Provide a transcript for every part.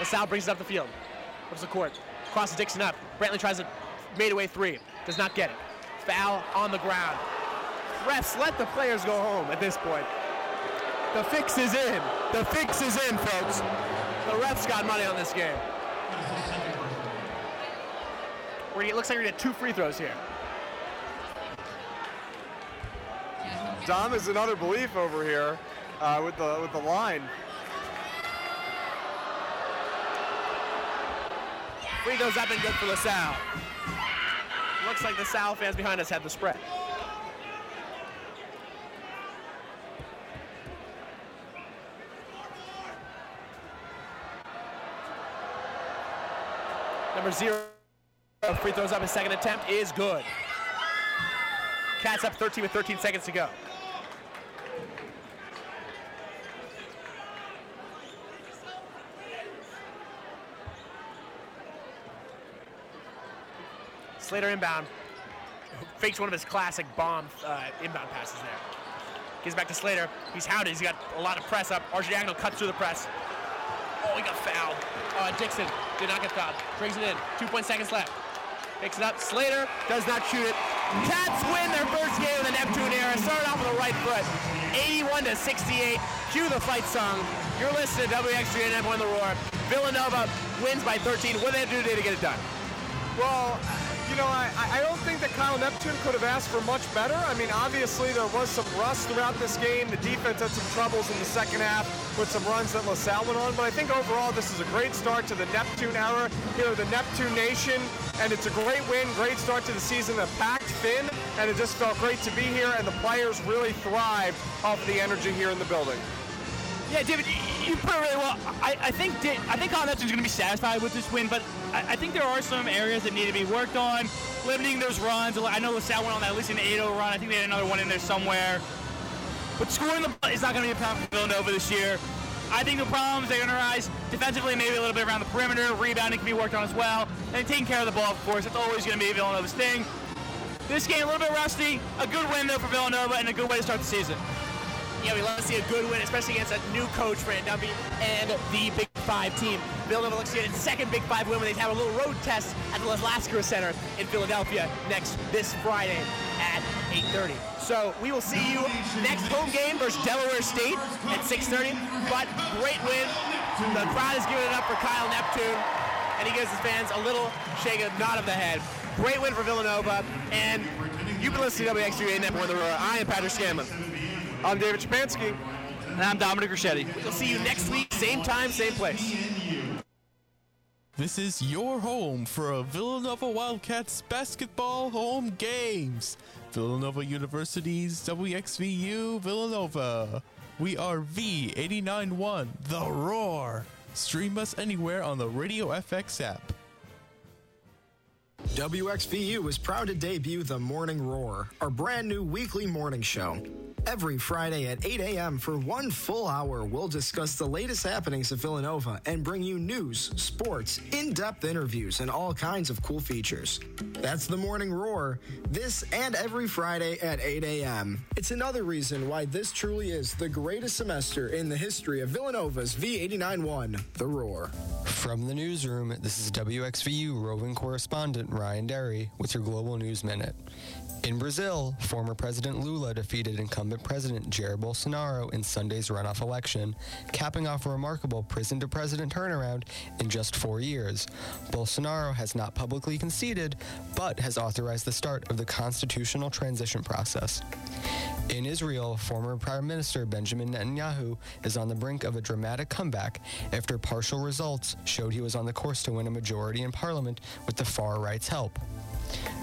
LaSalle brings it up the field. What's the court? Crosses Dixon up. Brantley tries to made away three. Does not get it. Foul on the ground. Refs let the players go home at this point. The fix is in. The fix is in, folks. The refs got money on this game. We're it looks like we're gonna get two free throws here. Dom is another belief over here uh, with the with the line. Free throws up and good for LaSalle. Looks like the Sal fans behind us had the spread. Number zero, free throws up his second attempt is good. Cats up 13 with 13 seconds to go. Slater inbound. Fakes one of his classic bomb uh, inbound passes there. Gives back to Slater. He's hounded. He's got a lot of press up. Archie cuts through the press. Oh, he got fouled. Uh, Dixon did not get fouled. Brings it in. Two point seconds left. Picks it up. Slater does not shoot it. Cats win their first game of the Neptune era. Started off with a right foot. 81 to 68. Cue the fight song. You're listening to WXVU and the Roar. Villanova wins by 13. What did they have do today to get it done? Well, you know, I, I don't think that Kyle Neptune could have asked for much better. I mean, obviously there was some rust throughout this game. The defense had some troubles in the second half with some runs that LaSalle went on. But I think overall this is a great start to the Neptune era, know, the Neptune Nation. And it's a great win, great start to the season. A packed Finn, and it just felt great to be here. And the players really thrived off the energy here in the building. Yeah, David, you put it really well. I, I think I think Colin Neptune's going to be satisfied with this win, but I, I, think there are some areas that need to be worked on, limiting those runs. I know LaSalle went on that at least an 8-0 run. I think they had another one in there somewhere. But scoring the ball is not going to be a problem for Villanova this year. I think the problems they're going to rise defensively, maybe a little bit around the perimeter. Rebounding can be worked on as well, and taking care of the ball, of course. That's always going to be Villanova's thing. This game a little bit rusty. A good win though for Villanova, and a good way to start the season yeah, we love to see a good win, especially against a new coach, Fran Dunphy, and the Big Five team. Villanova looks to get its second Big Five win when they have a little road test at the Liacouras Center in Philadelphia next this Friday at 8.30. So we will see you next home game versus Delaware State at 6.30. But great win. The crowd is giving it up for Kyle Neptune, and he gives his fans a little shake of nod of the head. Great win for Villanova, and you've been listening to WXVU Network the Roar. I am Patrick Scanlon. I'm David Chapansky. And I'm Dominic Ricchetti. We'll see you next week, same time, same place. This is your home for a Villanova Wildcats basketball home games. Villanova University's WXVU Villanova. We are V891, The Roar. Stream us anywhere on the Radio FX app. WXVU is proud to debut The Morning Roar, our brand new weekly morning show. Every Friday at 8 a.m. for one full hour, we'll discuss the latest happenings of Villanova and bring you news, sports, in depth interviews, and all kinds of cool features. That's the Morning Roar, this and every Friday at 8 a.m. It's another reason why this truly is the greatest semester in the history of Villanova's V891, The Roar. From the newsroom, this is WXVU roving correspondent Ryan Derry with your Global News Minute. In Brazil, former President Lula defeated incumbent President Jair Bolsonaro in Sunday's runoff election, capping off a remarkable prison to president turnaround in just four years. Bolsonaro has not publicly conceded, but has authorized the start of the constitutional transition process. In Israel, former Prime Minister Benjamin Netanyahu is on the brink of a dramatic comeback after partial results showed he was on the course to win a majority in parliament with the far right's help.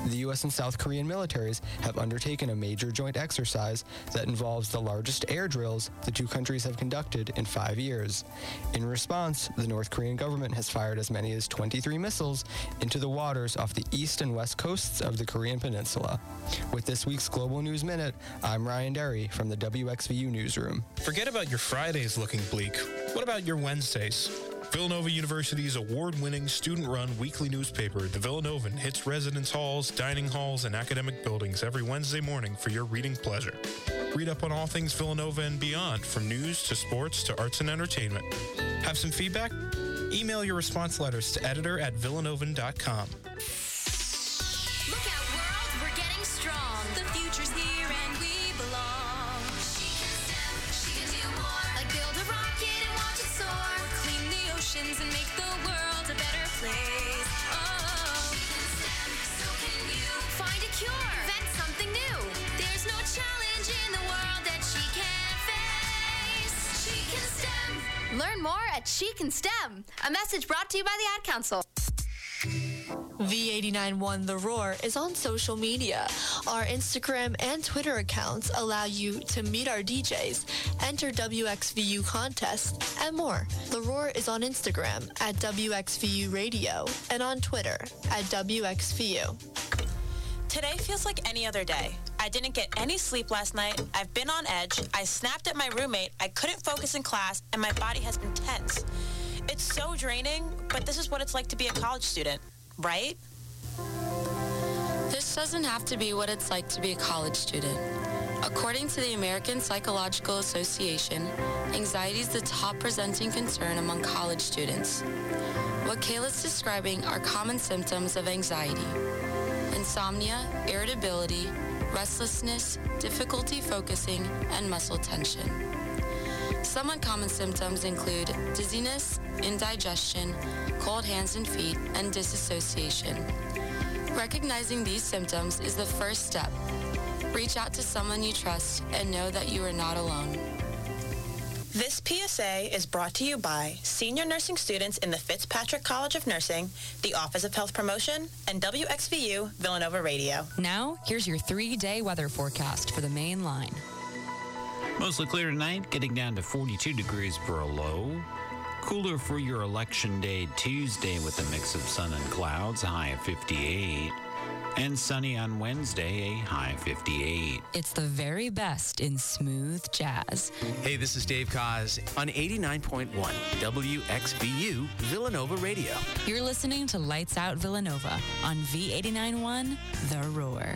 The U.S. and South Korean militaries have undertaken a major joint exercise that involves the largest air drills the two countries have conducted in five years. In response, the North Korean government has fired as many as 23 missiles into the waters off the east and west coasts of the Korean Peninsula. With this week's Global News Minute, I'm Ryan Derry from the WXVU Newsroom. Forget about your Fridays looking bleak. What about your Wednesdays? Villanova University's award winning student run weekly newspaper, The Villanovan, hits residence halls, dining halls, and academic buildings every Wednesday morning for your reading pleasure. Read up on all things Villanova and beyond, from news to sports to arts and entertainment. Have some feedback? Email your response letters to editor at villanovan.com. Look out, Learn more at She Can STEM. A message brought to you by the Ad Council. V891 The Roar is on social media. Our Instagram and Twitter accounts allow you to meet our DJs, enter WXVU contests, and more. The Roar is on Instagram at WXVU Radio and on Twitter at WXVU. Today feels like any other day. I didn't get any sleep last night. I've been on edge. I snapped at my roommate. I couldn't focus in class, and my body has been tense. It's so draining, but this is what it's like to be a college student, right? This doesn't have to be what it's like to be a college student. According to the American Psychological Association, anxiety is the top presenting concern among college students. What Kayla's describing are common symptoms of anxiety. Insomnia, irritability, restlessness, difficulty focusing, and muscle tension. Some uncommon symptoms include dizziness, indigestion, cold hands and feet, and disassociation. Recognizing these symptoms is the first step. Reach out to someone you trust and know that you are not alone. This PSA is brought to you by senior nursing students in the Fitzpatrick College of Nursing, the Office of Health Promotion, and WXVU Villanova Radio. Now, here's your three-day weather forecast for the main line. Mostly clear tonight, getting down to 42 degrees for a low. Cooler for your election day Tuesday with a mix of sun and clouds, high of 58. And sunny on Wednesday, a high 58. It's the very best in smooth jazz. Hey, this is Dave Kaz on 89.1 WXVU Villanova Radio. You're listening to Lights Out Villanova on V891 The Roar.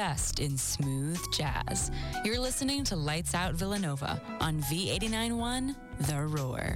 Best in smooth jazz. You're listening to Lights Out Villanova on V891 The Roar.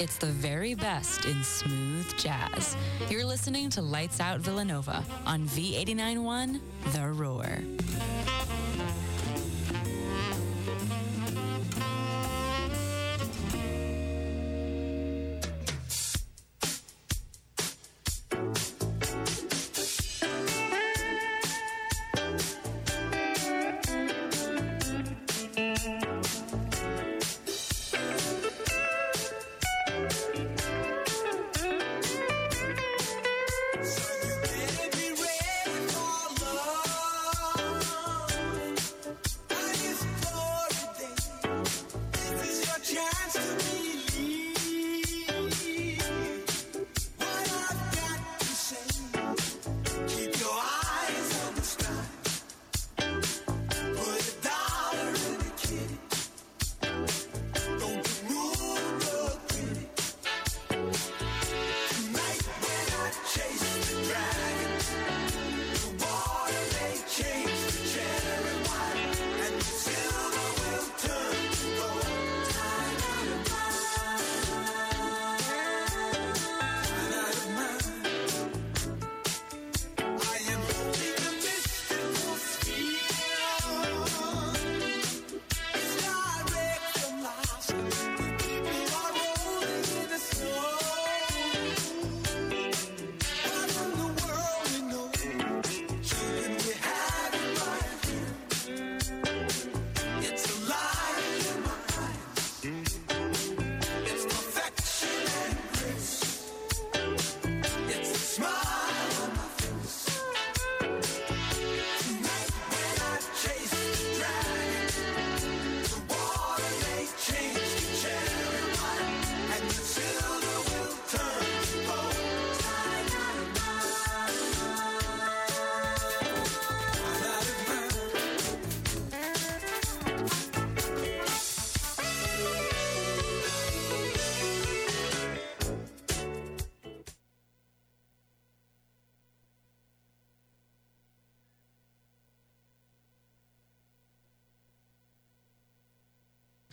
It's the very best in smooth jazz. You're listening to Lights Out Villanova on V891 The Roar.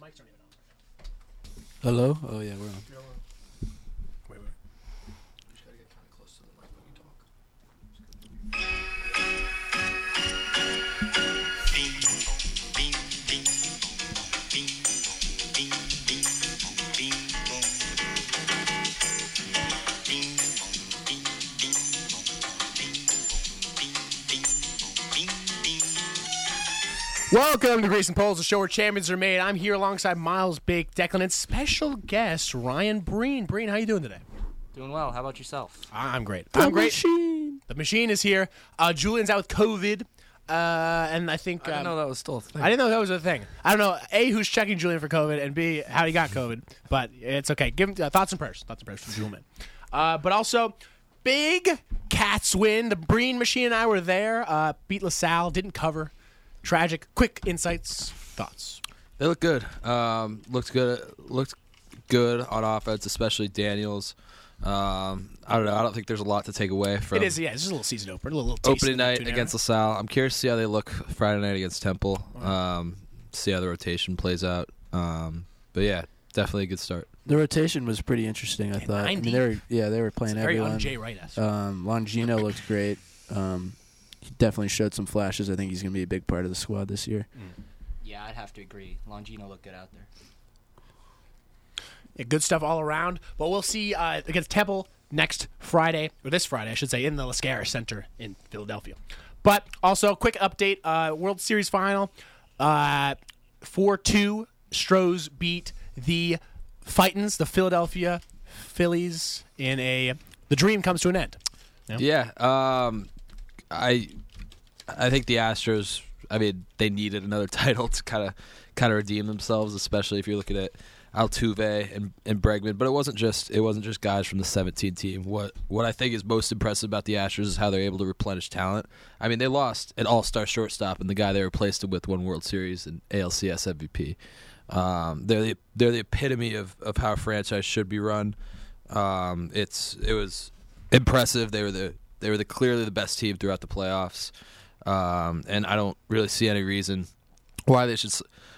Mics aren't even on. Hello? Oh yeah, we're on. Welcome to Grease and Poles, the show where champions are made. I'm here alongside Miles Big, Declan, and special guest Ryan Breen. Breen, how you doing today? Doing well. How about yourself? I'm great. The I'm great. Machine. The machine is here. Uh, Julian's out with COVID, uh, and I think I didn't um, know that was still a thing. I didn't know that was a thing. I don't know a who's checking Julian for COVID, and b how he got COVID. But it's okay. Give him uh, thoughts and prayers. Thoughts and prayers from Julian. Uh, but also, big Cats win. The Breen machine and I were there. Uh, beat LaSalle. Didn't cover. Tragic. Quick insights. Thoughts. They look good. Um, looked good. Looked good on offense, especially Daniels. Um, I don't know. I don't think there's a lot to take away from It is. Yeah, it's just a little season opener. A little, little opening night tuna. against LaSalle. I'm curious to see how they look Friday night against Temple. Um, see how the rotation plays out. Um, but yeah, definitely a good start. The rotation was pretty interesting. I thought. I 90. mean, they were yeah they were playing It's very everyone. un-Jay Wright-esque. Um, Longino looked great. Um, he definitely showed some flashes. I think he's going to be a big part of the squad this year. Yeah, I'd have to agree. Longino looked good out there. Yeah, good stuff all around. But we'll see uh, against Temple next Friday, or this Friday, I should say, in the Liacouras Center in Philadelphia. But also, quick update: uh, World Series final, four two. Stros beat the Fightins, the Philadelphia Phillies, in a. The dream comes to an end. Yeah. Um, I I think the Astros. I mean, they needed another title to kind of kind of redeem themselves, especially if you're looking at Altuve and, and Bregman, but it wasn't just it wasn't just guys from the 17 team. What what I think is most impressive about the Astros is how they're able to replenish talent. I mean, they lost an All-Star shortstop, and the guy they replaced him with won World Series and ALCS MVP. Um, they're the they're the epitome of, of how a franchise should be run. Um, it's it was impressive. They were the they were the clearly the best team throughout the playoffs, um, and I don't really see any reason why they should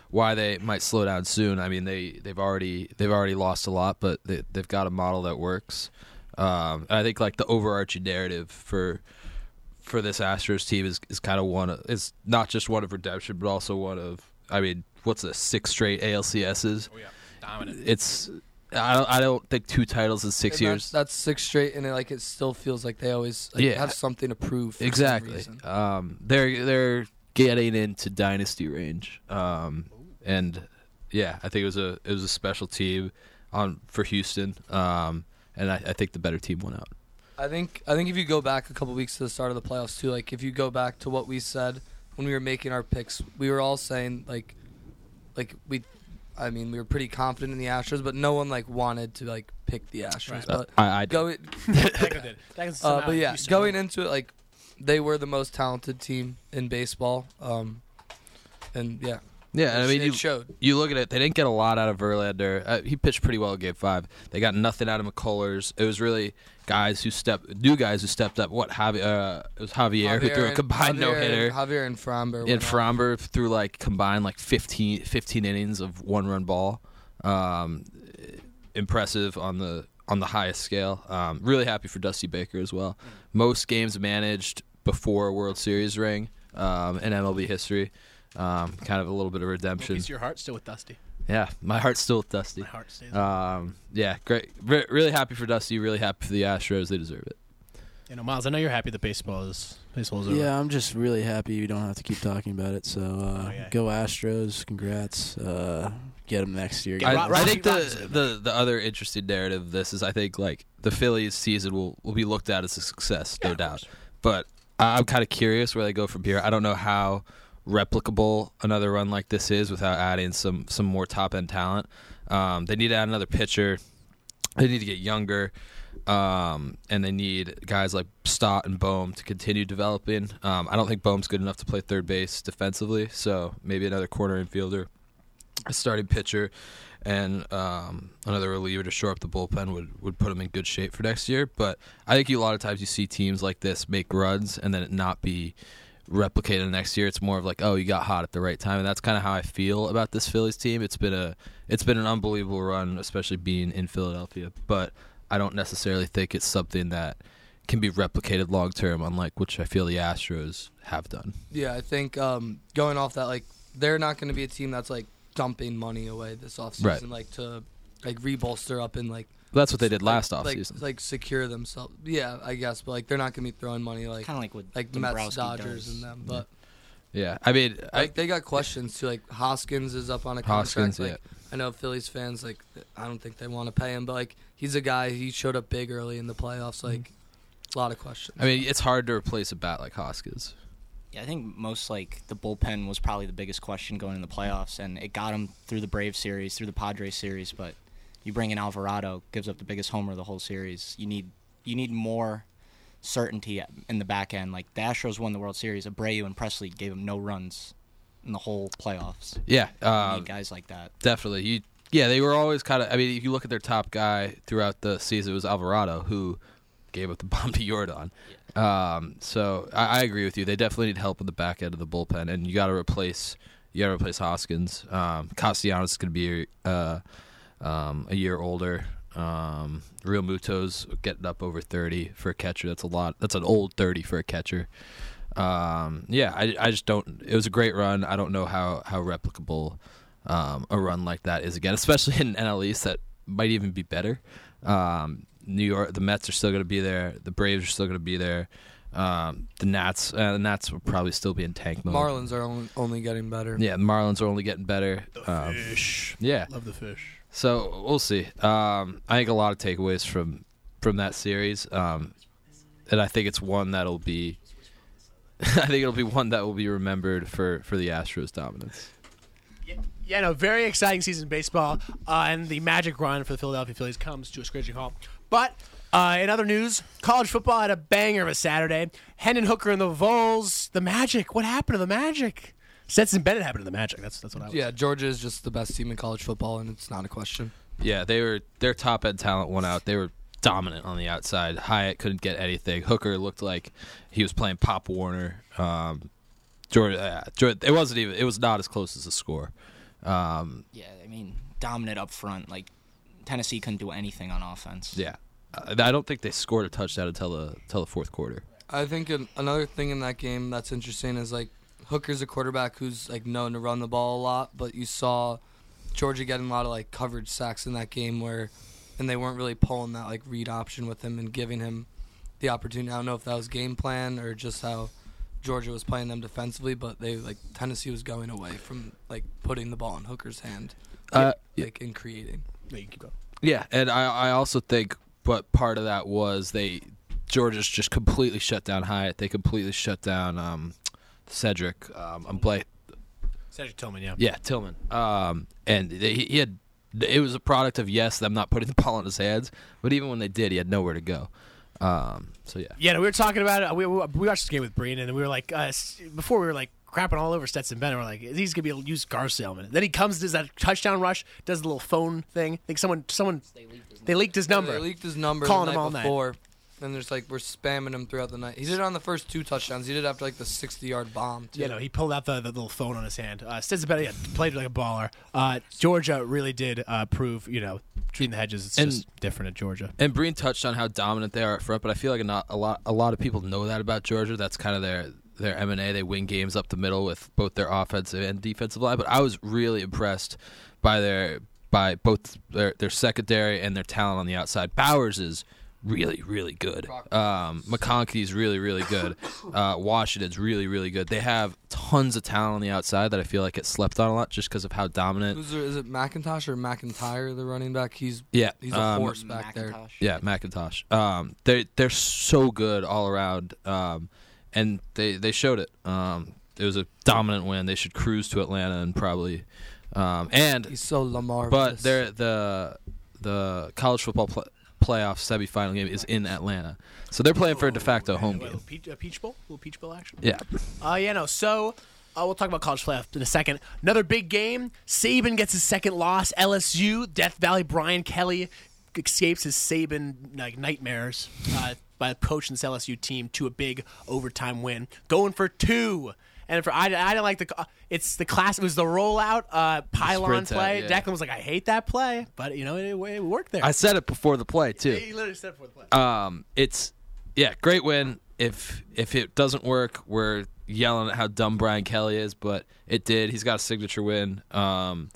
why they might slow down soon. I mean they they've already they've already lost a lot, but they, they've got a model that works. Um, I think like the overarching narrative for for this Astros team is, is kind of one of is not just one of redemption, but also one of I mean what's the six straight ALCSs? Oh yeah, dominant. It's I don't, I don't think two titles in six years. That's six straight, and it, like it still feels like they always like, Yeah. have something to prove. For exactly. Um, they're they're getting into dynasty range, um, and yeah, I think it was a it was a special team on for Houston, um, and I, I think the better team won out. I think I think if you go back a couple weeks to the start of the playoffs too, like if you go back to what we said when we were making our picks, we were all saying like, like we, I mean, we were pretty confident in the Astros, but no one like wanted to like pick the Astros. Right. But I- I did. go, Deco did. Uh, but yeah, used going into it, like they were the most talented team in baseball, um, and yeah, Yeah, and I mean, you, showed. you look at it; they didn't get a lot out of Verlander. Uh, he pitched pretty well in Game Five. They got nothing out of McCullers. It was really guys who stepped, new guys who stepped up. What Javier? Uh, it was Javier, who Javier threw a combined no hitter. Javier and Framber And went off. Threw like combined like 15, 15 innings of one run ball. Um, impressive on the on the highest scale. Um, really happy for Dusty Baker as well. Most games managed before World Series ring um, in MLB history. Um, kind of a little bit of redemption. Piece of your heart still with Dusty. Yeah, my heart's still with Dusty. My heart stays. Um, yeah, great. Re- really happy for Dusty. Really happy for the Astros. They deserve it. You know, Miles, I know you're happy that baseball is baseball's over. Yeah, I'm just really happy we don't have to keep talking about it. So uh, go Astros! Congrats. Uh, get them next year. I, I think the, the the other interesting narrative of this is I think like the Phillies season will, will be looked at as a success, no doubt. But I'm kind of curious where they go from here. I don't know how replicable another run like this is without adding some some more top end talent. Um, they need to add another pitcher. They need to get younger. Um, and they need guys like Stott and Bohm to continue developing. Um, I don't think Bohm's good enough to play third base defensively, so maybe another corner infielder a starting pitcher and um, another reliever to shore up the bullpen would, would put them in good shape for next year. But I think you, a lot of times you see teams like this make runs and then it not be replicated next year. It's more of like, oh, you got hot at the right time, and that's kind of how I feel about this Phillies team. It's been a it's been an unbelievable run, especially being in Philadelphia. But I don't necessarily think it's something that can be replicated long term, unlike which I feel the Astros have done. Yeah, I think um, going off that, like they're not going to be a team that's like dumping money away this offseason, Right. like to like rebolster up and like. That's what they did last like, offseason. Like secure themselves. Yeah, I guess, but like they're not going to be throwing money like Kinda like what like the Mets, Dodgers, does. and them. But Yeah, I mean, I, like they got questions too. Like Hoskins is up on a Hoskins, contract. Like I know Phillies fans like I don't think they want to pay him, but like he's a guy. He showed up big early in the playoffs. Like a lot of questions. I mean, it's hard to replace a bat like Hoskins. Yeah, I think most like the bullpen was probably the biggest question going in the playoffs, and it got him through the Braves series, through the Padres series. But you bring in Alvarado, gives up the biggest homer of the whole series. You need you need more certainty in the back end. Like the Astros won the World Series, Abreu and Pressly gave him no runs in the whole playoffs. Yeah, You um, need guys like that. Definitely. You, yeah, they were always kind of. I mean, if you look at their top guy throughout the season, it was Alvarado who gave up the bomb to Jordan. Um, so I, I agree with you. They definitely need help in the back end of the bullpen, and you got to replace. You got to replace Hoskins. Um, Castellanos is going to be uh, um, a year older. Um, Realmuto's getting up over thirty for a catcher. That's a lot. That's an old thirty for a catcher. Um, yeah, I, I just don't. It was a great run. I don't know how how replicable um, a run like that is again, especially in NL East that might even be better. Um, New York, the Mets are still going to be there. The Braves are still going to be there. Um, the Nats, uh, the Nats will probably still be in tank mode. Marlins are only, only getting better. Yeah, the Marlins are only getting better. Um, fish. Yeah, Love the fish. So we'll see. Um, I think a lot of takeaways from from that series, um, and I think it's one that'll be. I think it'll be one that will be remembered for for the Astros' dominance. Yeah, no, very exciting season of baseball, uh, and the magic run for the Philadelphia Phillies comes to a screeching halt. But uh, in other news, college football had a banger of a Saturday. Hendon Hooker and the Vols, the Magic. What happened to the Magic? Stetson Bennett happened to the Magic. That's that's what I was. Yeah, Georgia is just the best team in college football, and it's not a question. Yeah, they were their top end talent won out. They were dominant on the outside. Hyatt couldn't get anything. Hooker looked like he was playing Pop Warner. Um, Jordan, uh, Jordan, it wasn't even. It was not as close as the score. Um, Yeah, I mean, dominant up front. Like Tennessee couldn't do anything on offense. yeah, I I don't think they scored a touchdown until the until the fourth quarter. I think another thing in that game that's interesting is like Hooker's a quarterback who's like known to run the ball a lot, but you saw Georgia getting a lot of like coverage sacks in that game where, and they weren't really pulling that like read option with him and giving him the opportunity. I don't know if that was game plan or just how Georgia was playing them defensively, but they like Tennessee was going away from like putting the ball in Hooker's hand, Uh, like in creating. Yeah, you keep going. Yeah, and I, I also think, but part of that was they Georgia's just completely shut down Hyatt. They completely shut down um, Cedric. Um, I'm Blake. Cedric Tillman, yeah. Yeah, Tillman. Um, and they, he had it was a product of yes them not putting the ball in his hands, but even when they did, he had nowhere to go. Um, so yeah. Yeah, no, we were talking about it. We, we, we watched this game with Breen, and we were like, uh, before we were like crapping all over Stetson Bennett. We're like, he's gonna be able to use car salesman. Then he comes, does that touchdown rush, does the little phone thing. I think someone, someone, they leaked his number. They leaked his number calling the him night all night. Before. And there's like we're spamming him throughout the night. He did it on the first two touchdowns. He did it after like the 60 yard bomb. Too. Yeah, no, he pulled out the, the little phone on his hand. Uh, Stetson Bennett yeah, played like a baller. Uh, Georgia really did uh, prove, you know, between the hedges, it's And- just different at Georgia. And Breen touched on how dominant they are up front, but I feel like not a lot a lot of people know that about Georgia. That's kind of their their M and A. They win games up the middle with both their offensive and defensive line. But I was really impressed by their by both their their secondary and their talent on the outside. Bowers is really really good. Um, McConkey's really really good. Uh, Washington's really really good. They have tons of talent on the outside that I feel like gets slept on a lot just because of how dominant. Is, there, is it McIntosh or McIntyre, the running back? He's Yeah, he's a um, horse back there. Yeah, McIntosh. Um, they they're so good all around, um, and they they showed it. Um, it was a dominant win. They should cruise to Atlanta and probably, um, and He's so Lamar. but they're the the college football pl- playoff semifinal game is in Atlanta, so they're playing for a de facto home game. Peach, uh, Peach Bowl? little Peach Bowl action? Yeah. Uh, yeah, no. So uh, we'll talk about college playoff in a second. Another big game. Saban gets his second loss. LSU, Death Valley. Brian Kelly escapes his Saban like nightmares uh, by coaching this LSU team to a big overtime win, going for two. And for I, I didn't like the it's the class. It was the rollout uh, pylon sprint out, play. yeah. Declan was like, I hate that play, but you know it, it worked there. I said it before the play too. He literally said it before the play. Um, it's yeah, great win. If if it doesn't work, we're yelling at how dumb Brian Kelly is, but it did. He's got a signature win. Um,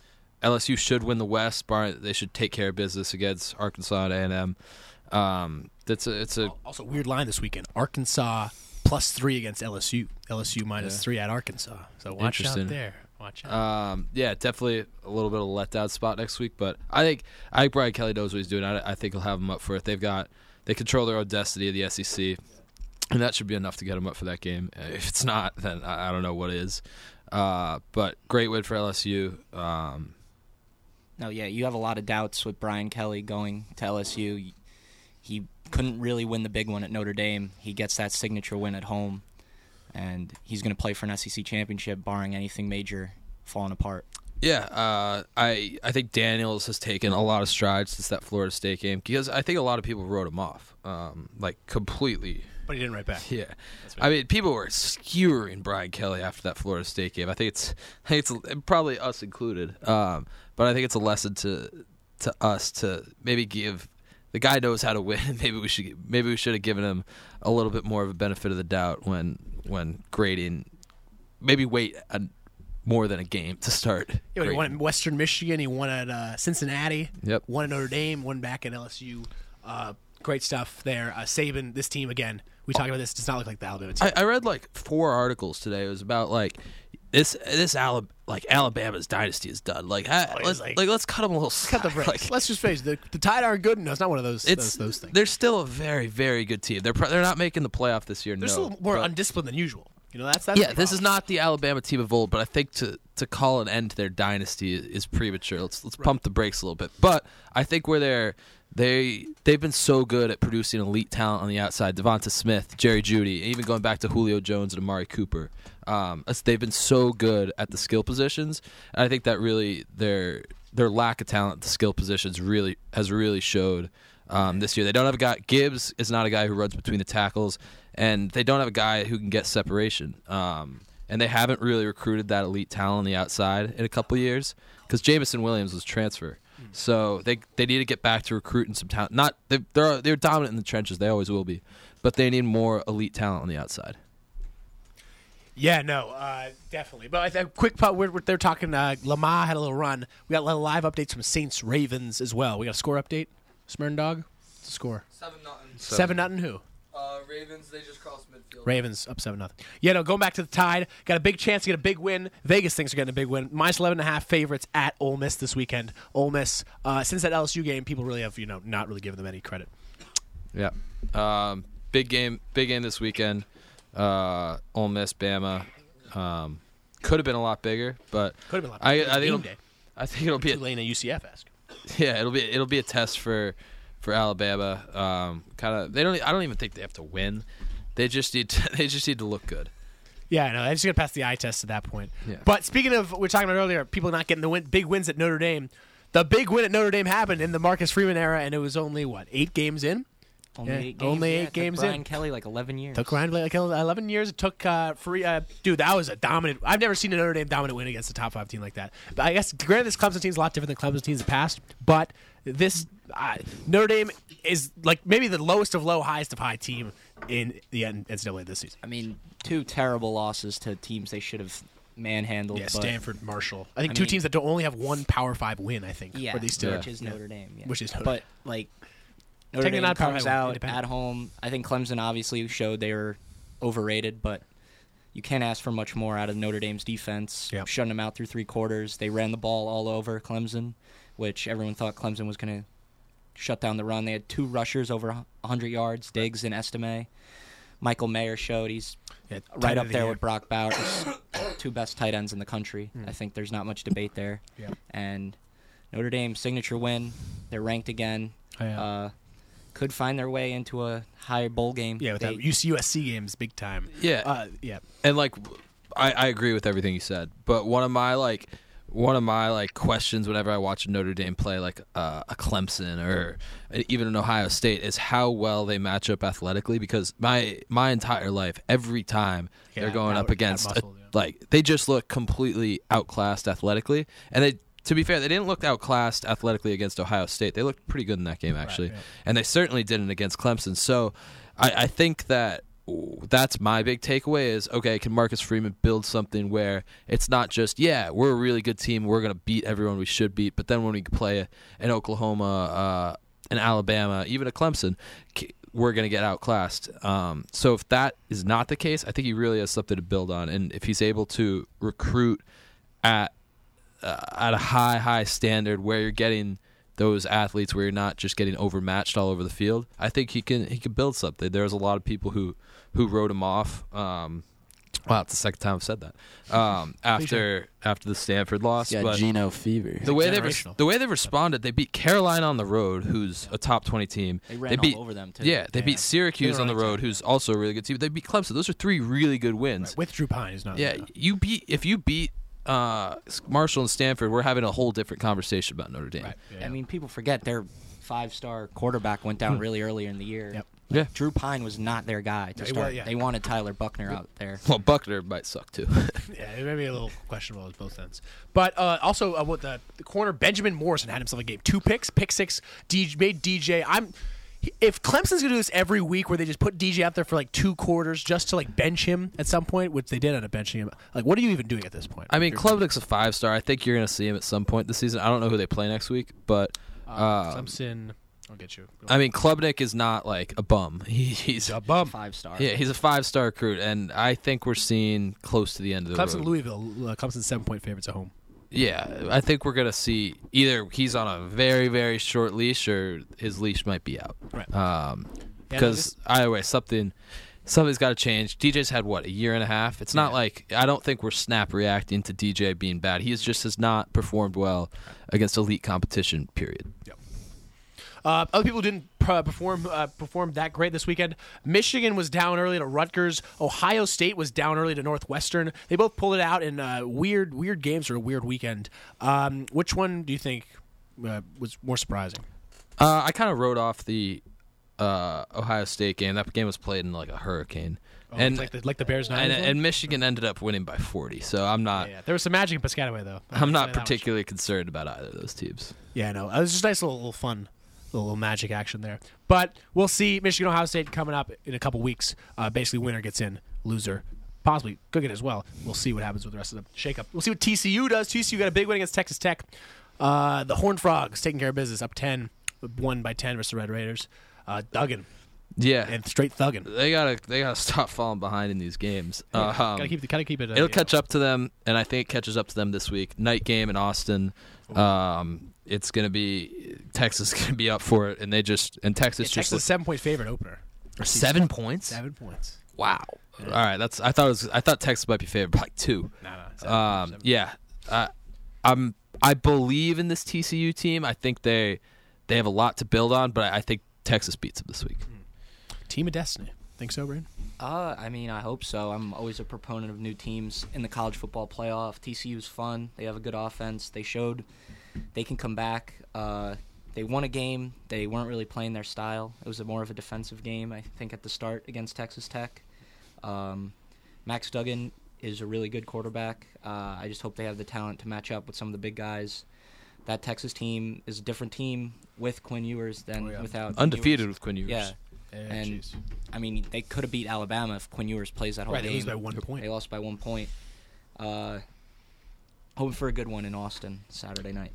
LSU should win the West. Bar they should take care of business against Arkansas and A and M. Um, that's a it's a Also, weird line this weekend. Arkansas plus three against LSU. LSU minus Yeah. three at Arkansas. So watch out there. Watch out. Um, yeah, definitely a little bit of a letdown spot next week, but I think I think Brian Kelly knows what he's doing. I, I think he'll have him up for it. They've got they control their own destiny of the SEC, and that should be enough to get him up for that game. Uh, If it's not, then I, I don't know what is. Uh, but great win for LSU. Um, No, yeah, you have a lot of doubts with Brian Kelly going to LSU. He couldn't really win the big one at Notre Dame. He gets that signature win at home, and he's going to play for an SEC championship, barring anything major falling apart. Yeah, uh, I I think Daniels has taken a lot of strides since that Florida State game because I think a lot of people wrote him off, um, like completely. But he didn't write back. Yeah, I mean, people were skewering Brian Kelly after that Florida State game. I think it's, I think it's probably us included. Um, but I think it's a lesson to to us to maybe give the guy knows how to win. Maybe we should maybe we should have given him a little bit more of a benefit of the doubt when when grading. Maybe wait a, more than a game to start. Yeah, he won at Western Michigan. He won at uh, Cincinnati. Yep. Won at Notre Dame. Won back at LSU. Uh, great stuff there. Uh, Saban, this team again. We talked about this. Does not look like the Alabama team. I, I read like four articles today. It was about like this this Alab- like Alabama's dynasty is done. Like, I, let's, like, let's cut them a little. Cut the slack. break. Like, Let's just face it. The, the Tide aren't good. No, it's not one of those. it's those, those things. they're still a very very good team. They're pro- they're not making the playoff this year. They're no, still more but- undisciplined than usual. You know, that's that's yeah, this is not the Alabama team of old, but I think to to call an end to their dynasty is, premature. Let's let's pump the brakes a little bit. But I think where they're they they've been so good at producing elite talent on the outside. DeVonta Smith, Jerry Jeudy, even going back to Julio Jones and Amari Cooper. Um, they've been so good at the skill positions. And I think that really their their lack of talent at the skill positions really has really showed um, this year. They don't have a guy. Gibbs is not a guy who runs between the tackles, and they don't have a guy who can get separation. Um, and they haven't really recruited that elite talent on the outside in a couple years because Jameson Williams was transfer. So they they need to get back to recruiting some talent. Not they, they're they're dominant in the trenches. They always will be, but they need more elite talent on the outside. Yeah, no, uh, definitely. But think quick part, we're, we're, they're talking. Uh, Lamar had a little run. We got a live updates from Saints Ravens as well. We got a score update. Smyrn Dog, What's the score Seven nothing. seven nothing. Who? Uh, Ravens. They just crossed midfield. Ravens up seven nothing. Yeah, no, going back to the Tide, got a big chance to get a big win. Vegas thinks they're getting a big win. Minus eleven and a half favorites at Ole Miss this weekend. Ole Miss, uh, since that LSU game, people really have you know not really given them any credit. Yeah. Um, big game. Big game this weekend. Uh, Ole Miss, Bama. Um, could have been a lot bigger, but Could have been a lot I, bigger. I think Game it'll, day. I think it'll be a, Tulane and UCF esque. Yeah, it'll be it'll be a test for for Alabama. Um, kind of they don't. I don't even think they have to win. They just need to, they just need to look good. Yeah, no, I just gonna pass the eye test at that point. Yeah. But speaking of, we were talking about earlier, people not getting the win, big wins at Notre Dame. The big win at Notre Dame happened in the Marcus Freeman era, and it was only what eight games in. Only Yeah, eight games. Only yeah, eight it took games Brian in. Kelly like 11 years. Took Ryan like eleven years. It took uh, free. Uh, dude, that was a dominant. I've never seen a Notre Dame dominant win against a top five team like that. But I guess granted, this Clemson team is a lot different than Clemson teams in the past. But this uh, Notre Dame is like maybe the lowest of low, highest of high team in the N- NCAA this season. I mean, two terrible losses to teams they should have manhandled. Yeah, but- Stanford, Marshall. I think two mean, teams that don't only have one Power Five win. I think. Yeah, or they still which is Notre Dame. Yeah. Which is Notre but like Notre Dame not comes out at home. I think Clemson obviously showed they were overrated, but you can't ask for much more out of Notre Dame's defense. Shutting them out through three quarters. They ran the ball all over Clemson, which everyone thought Clemson was going to shut down the run. They had two rushers over 100 yards, Diggs and Estime. Michael Mayer showed he's tight right up the there year. with Brock Bowers, two best tight ends in the country. Hmm. I think there's not much debate there. Yeah. And Notre Dame signature win. They're ranked again. Oh, yeah. Uh, could find their way into a higher bowl game. Yeah, with They- that UC USC games, big time. Yeah, uh, yeah. And like, I, I agree with everything you said. But one of my like, one of my like questions whenever I watch Notre Dame play like uh, a Clemson or even an Ohio State is how well they match up athletically. Because my my entire life, every time Yeah, they're going out- up against a- out-muscled, like they just look completely outclassed athletically, and they. To be fair, they didn't look outclassed athletically against Ohio State. They looked pretty good in that game, actually, yeah. and they certainly didn't against Clemson. So, I, I think that that's my big takeaway is okay can marcus freeman build something where it's not just yeah we're a really good team we're going to beat everyone we should beat but then when we play an oklahoma uh, an alabama even a clemson we're going to get outclassed um, so if that is not the case i think he really has something to build on and if he's able to recruit at uh, at a high high standard where you're getting those athletes where you're not just getting overmatched all over the field. I think he can he can build something. There's a lot of people who who wrote him off. Um, wow, it's the second time I've said that. Um, after after the Stanford loss, yeah, but Geno fever. The way they res- the way they responded, they beat Carolina on the road, who's a top twenty team. They ran all beat over them, too. Yeah, they Yeah. beat Syracuse They on the running road, who's also a really good team. They beat Clemson. Those are three really good wins. With Drew Pyne, is not. Yeah, you beat if you beat uh, Marshall and Stanford, we're having a whole different conversation about Notre Dame. I mean, people forget their five-star quarterback went down really early in the year. Yep. Yeah. Drew Pyne was not their guy to No, he start. wa- yeah. They wanted Tyler Buchner out there. Well, Buckner might suck too. Yeah, it may be a little questionable at both ends. But uh, also, uh, what the, the corner Benjamin Morrison had himself a game. Two picks, pick six, DJ, made DJ. I'm if Clemson's gonna do this every week, where they just put DJ out there for like two quarters just to like bench him at some point, which they did end up benching him. Like, what are you even doing at this point? I mean, You're- Klubnik's a five star. I think you're going to see him at some point this season. I don't know who they play next week, but uh, uh, Clemson. I'll get you. I mean, Klubnik is not like a bum. He, he's a bum. Five star. Yeah, he's a five star recruit, and I think we're seeing close to the end of the Clemson, road. Louisville. Uh, Clemson seven point favorites at home. Yeah, I think we're gonna see either he's on a very very short leash or his leash might be out. Right. Um, Yeah, because either way, something something's got to change. DJ's had what a year and a half. It's not like I don't think we're snap reacting to DJ being bad. He just has not performed well against elite competition. Period. Uh, other people didn't uh, perform uh, perform that great this weekend. Michigan was down early to Rutgers. Ohio State was down early to Northwestern. They both pulled it out in uh, weird weird games or a weird weekend. Um, which one do you think uh, was more surprising? Uh, I kind of wrote off the uh, Ohio State game. That game was played in like a hurricane. Oh, and like the- like the Bears and, and Michigan ended up winning by 40. So I'm not Yeah, there was some magic in Piscataway though. I I'm not particularly concerned about either of those teams. Yeah, no, it was just nice little, little fun, little, little magic action there. But we'll see Michigan Ohio State coming up in a couple weeks. Uh, basically, winner gets in, loser possibly could get as well. We'll see what happens with the rest of the shakeup. We'll see what TCU does. TCU got a big win against Texas Tech. Uh, the Horned Frogs taking care of business, up ten, one by ten versus the Red Raiders. Uh, Duggan, Yeah, and straight thugging. They gotta they gotta stop falling behind in these games. Yeah, um, gotta keep- gotta keep it, uh, it'll catch up to them, and I think it catches up to them this week. Night game in Austin. Um, it's gonna be Texas gonna be up for it, and they just and Texas Yeah, just Texas look- seven point favorite opener. seven points. Seven points. Wow. All right, that's I thought it was I thought Texas might be favored by like two. No, no, seven, um, yeah, uh, I'm I believe in this TCU team. I think they they have a lot to build on, but I, I think Texas beats them this week. Team of Destiny. Think so, Brain? Uh, I mean, I hope so. I'm always a proponent of new teams in the college football playoff. TCU's fun. They have a good offense. They showed they can come back. Uh, they won a game. They weren't really playing their style. It was a more of a defensive game, I think, at the start against Texas Tech. Um, Max Duggan is a really good quarterback. Uh, I just hope they have the talent to match up with some of the big guys. That Texas team is a different team with Quinn Ewers than without. Undefeated Ewers. with Quinn Ewers. Yeah. Yeah, and jeez. I mean, they could have beat Alabama if Quinn Ewers plays that whole Right, they game. lose by one point. They lost by one point. Uh, hoping for a good one in Austin Saturday night.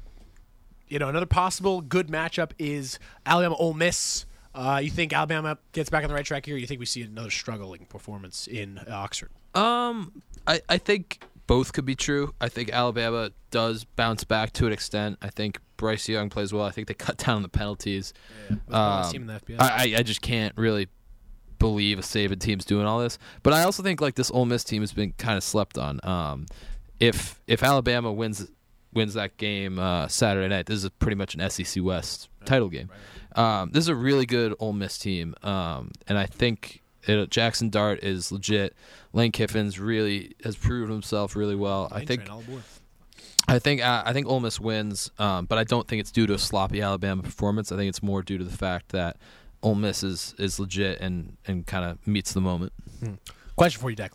You know, another possible good matchup is Alabama Ole Miss. Uh, you think Alabama gets back on the right track here? Or you think we see another struggling performance in uh, Oxford? Um, I, I think both could be true. I think Alabama does bounce back to an extent. I think Bryce Young plays well. I think they cut down on the penalties. Yeah, was the best Um, team in the FBS. I, I I just can't really believe a Saban team's doing all this. But I also think like this Ole Miss team has been kind of slept on. Um, if if Alabama wins wins that game uh, Saturday night, this is pretty much an SEC West title game. Um, this is a really good Ole Miss team, um, and I think it, Jackson Dart is legit. Lane Kiffin's really has proven himself really well. I think train. I think uh, I think Ole Miss wins, um, but I don't think it's due to a sloppy Alabama performance. I think it's more due to the fact that Ole Miss is, is legit and, and kind of meets the moment. Question for you, Deck.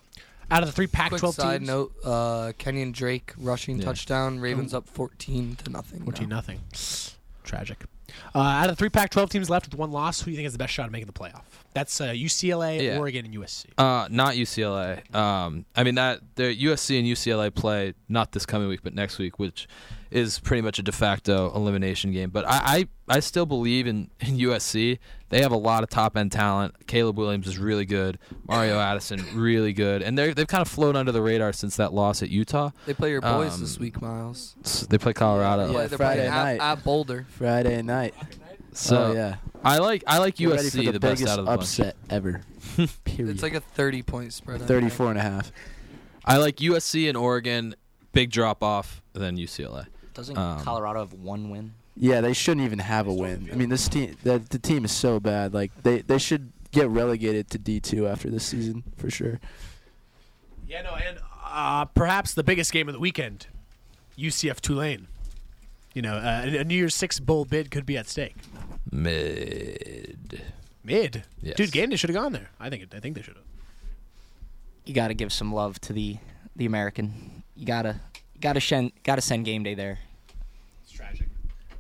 Out of the three Quick Pac-12 Quick side teams, note: uh, Kenyon Drake rushing Yeah. touchdown. Ravens up fourteen to nothing. fourteen now. nothing. Tragic. Uh, out of the three Pac-12 teams left with one loss, who do you think has the best shot at making the playoff? That's uh, UCLA, Yeah. Oregon, and USC. Uh, not UCLA. Um, I mean that the USC and UCLA play not this coming week, but next week, which is pretty much a de facto elimination game. But I, I, I still believe in, in USC. They have a lot of top end talent. Caleb Williams is really good. Mario Addison really good, and they they've kind of flown under the radar since that loss at Utah. They play your boys Um, this week, Miles. They play Colorado. Yeah, they're Friday playing night. at, at Boulder. Friday night. So oh, yeah. I like I like We're ready for USC the, the, best biggest out of the bunch. upset ever. Period. It's like a thirty-point spread. I think. 34 and a half. I like USC and Oregon. Big drop off than UCLA. Doesn't Um, Colorado have one win? Yeah, they shouldn't even have a win. I mean, this team, the, the team is so bad. Like they, they should get relegated to D two after this season for sure. Yeah, no, and uh, perhaps the biggest game of the weekend, UCF Tulane. You know, uh, a a New Year's Six bowl bid could be at stake. Mid. Mid, Yes. dude, game day should have gone there. I think. It, I think they should have. You got to give some love to the the American. You gotta gotta shen, gotta send game day there.